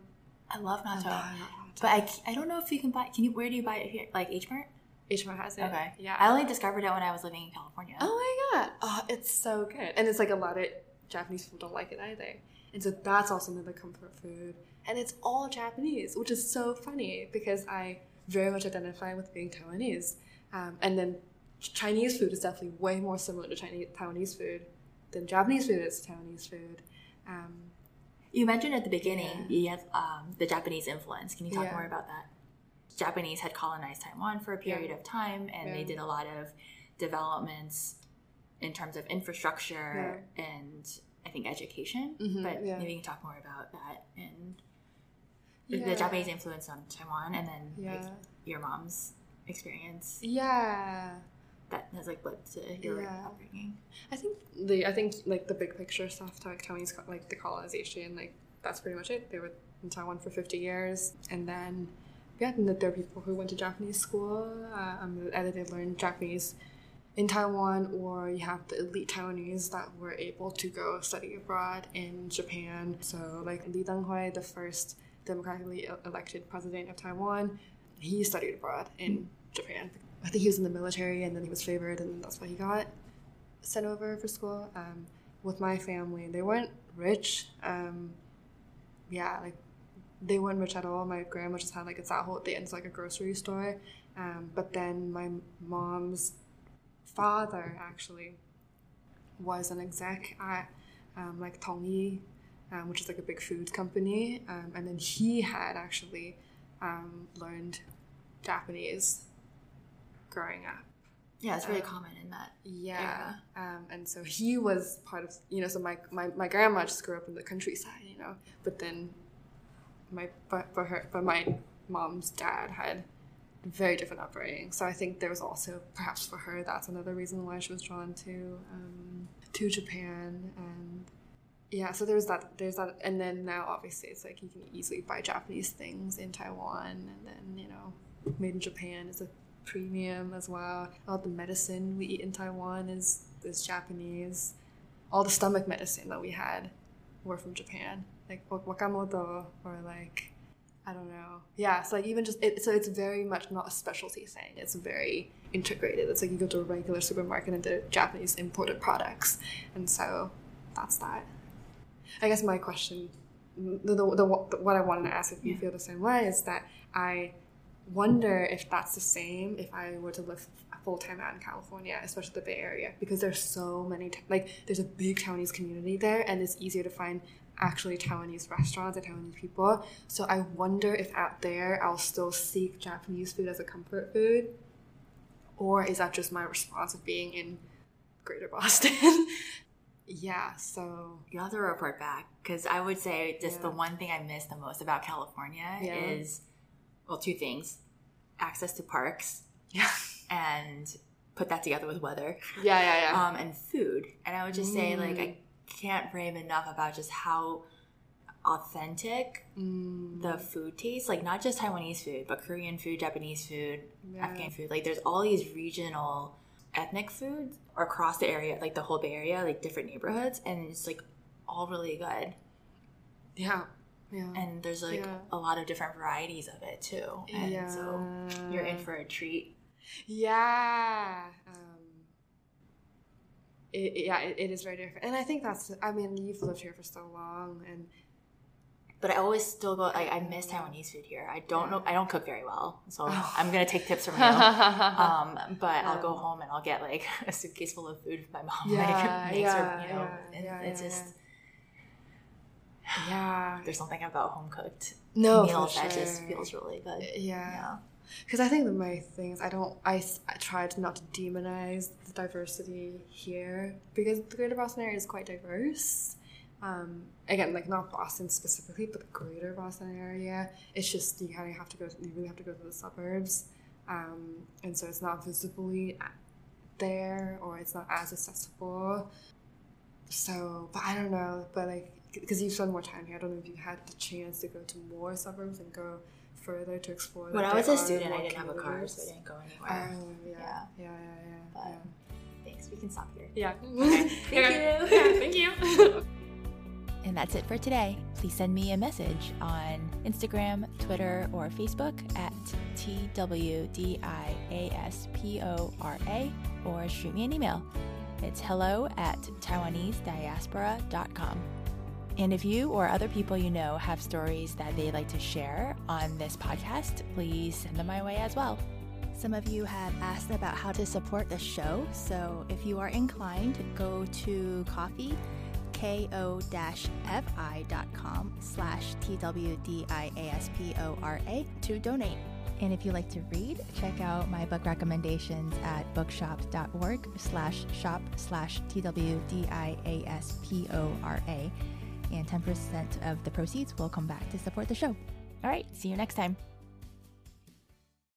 Speaker 1: I love natto. I love. But I, I don't know if you can buy. Can you? Where do you buy it here? Like H Mart.
Speaker 3: H Mart has it.
Speaker 1: Okay.
Speaker 3: Yeah.
Speaker 1: I only discovered it when I was living in California.
Speaker 3: Oh my god! Oh, it's so good, and it's like a lot of Japanese people don't like it either, and so that's also another comfort food, and it's all Japanese, which is so funny because I very much identify with being Taiwanese, um, and then Chinese food is definitely way more similar to Chinese Taiwanese food than Japanese food is to Taiwanese food. Um,
Speaker 1: you mentioned at the beginning yeah. you have um, the Japanese influence. Can you talk yeah. more about that? Japanese had colonized Taiwan for a period yeah. of time, and they did a lot of developments in terms of infrastructure and I think education.
Speaker 3: Mm-hmm,
Speaker 1: but maybe you can talk more about that and the Japanese influence on Taiwan, and then like your mom's experience.
Speaker 3: Yeah
Speaker 1: that has like led to your yeah. upbringing.
Speaker 3: I think the I think like the big picture stuff, like Taiwanese like the colonization, like that's pretty much it. They were in Taiwan for fifty years, and then yeah, and there are people who went to Japanese school. Uh, um, either they learned Japanese in Taiwan, or you have the elite Taiwanese that were able to go study abroad in Japan. So like Lee Teng-hui, the first democratically elected president of Taiwan, he studied abroad in Japan I think he was in the military and then he was favored and that's why he got sent over for school. Um, with my family, they weren't rich. Um, yeah, like they weren't rich at all. My grandma just had like a zaho it's like a grocery store. Um, but then my mom's father actually was an exec at um, like Tongyi, um, which is like a big food company, um, and then he had actually um, learned Japanese growing up.
Speaker 1: Yeah, it's very um, common in that.
Speaker 3: Yeah, um, and so he was part of you know. So my, my my grandma just grew up in the countryside, you know, but then my but for her but my mom's dad had very different upbringing. So I think there was also perhaps for her that's another reason why she was drawn to um, to Japan and yeah. So there's that there's that and then now obviously it's like you can easily buy Japanese things in Taiwan and then you know made in Japan is a premium as well. All the medicine we eat in Taiwan is is Japanese. All the stomach medicine that we had were from Japan, like wakamoto or like I don't know. Yeah, so like even just it, so it's very much not a specialty thing. It's very integrated. It's like you go to a regular supermarket and the Japanese imported products, and so that's that. I guess my question, the, the, the what I wanted to ask if you yeah. feel the same way is that I wonder if that's the same if I were to live full time out in California, especially the Bay Area, because there's so many like there's a big Taiwanese community there, and it's easier to find actually Taiwanese restaurants and Taiwanese people. So I wonder if out there I'll still seek Japanese food as a comfort food, or is that just my response of being in Greater Boston? yeah, so
Speaker 1: you have to report back because I would say just yeah. the one thing I miss the most about California yeah. is well, two things: access to parks,
Speaker 3: yeah,
Speaker 1: and put that together with weather,
Speaker 3: yeah, yeah, yeah,
Speaker 1: um, and food. And I would just mm. say like I can't rave enough about just how authentic mm. the food tastes. Like not just Taiwanese food, but Korean food, Japanese food, yeah. Afghan food. Like there's all these regional ethnic foods across the area, like the whole Bay Area, like different neighborhoods, and it's like all really good.
Speaker 3: Yeah.
Speaker 1: Yeah. And there's like yeah. a lot of different varieties of it too. And yeah. so you're in for a treat.
Speaker 3: Yeah. Um, it, yeah, it, it is very different. And I think that's, I mean, you've lived here for so long and.
Speaker 1: But I always still go, I, I miss Taiwanese food here. I don't know, I don't cook very well. So oh. I'm going to take tips from you. um, but I'll go home and I'll get like a suitcase full of food with my mom yeah, makes yeah, or, you know, yeah, it's just.
Speaker 3: Yeah.
Speaker 1: There's something about home cooked
Speaker 3: no,
Speaker 1: meals sure. that just feels really good.
Speaker 3: Yeah. yeah because I think my thing is I don't I, I tried not to demonize the diversity here because the Greater Boston area is quite diverse. Um, again, like not Boston specifically, but the Greater Boston area. It's just you kind of have to go. You really have to go to the suburbs, um, and so it's not visibly there or it's not as accessible. So, but I don't know. But like, because you've spent more time here, I don't know if you had the chance to go to more suburbs and go further to explore.
Speaker 1: When I was a student, I didn't have a car, so I didn't go anywhere.
Speaker 3: Um, yeah. yeah, yeah, yeah, yeah. But yeah.
Speaker 1: thanks. We can stop here.
Speaker 3: Yeah.
Speaker 1: Okay. thank you.
Speaker 3: Thank you.
Speaker 4: And that's it for today. Please send me a message on Instagram, Twitter, or Facebook at TWDIASPORA or shoot me an email. It's hello at TaiwaneseDiaspora.com. And if you or other people you know have stories that they'd like to share on this podcast, please send them my way as well. Some of you have asked about how to support the show, so if you are inclined, go to coffee ko-fi.com slash twdiaspora to donate. And if you like to read, check out my book recommendations at bookshop.org slash shop slash twdiaspora and 10% of the proceeds will come back to support the show. All right, see you next time.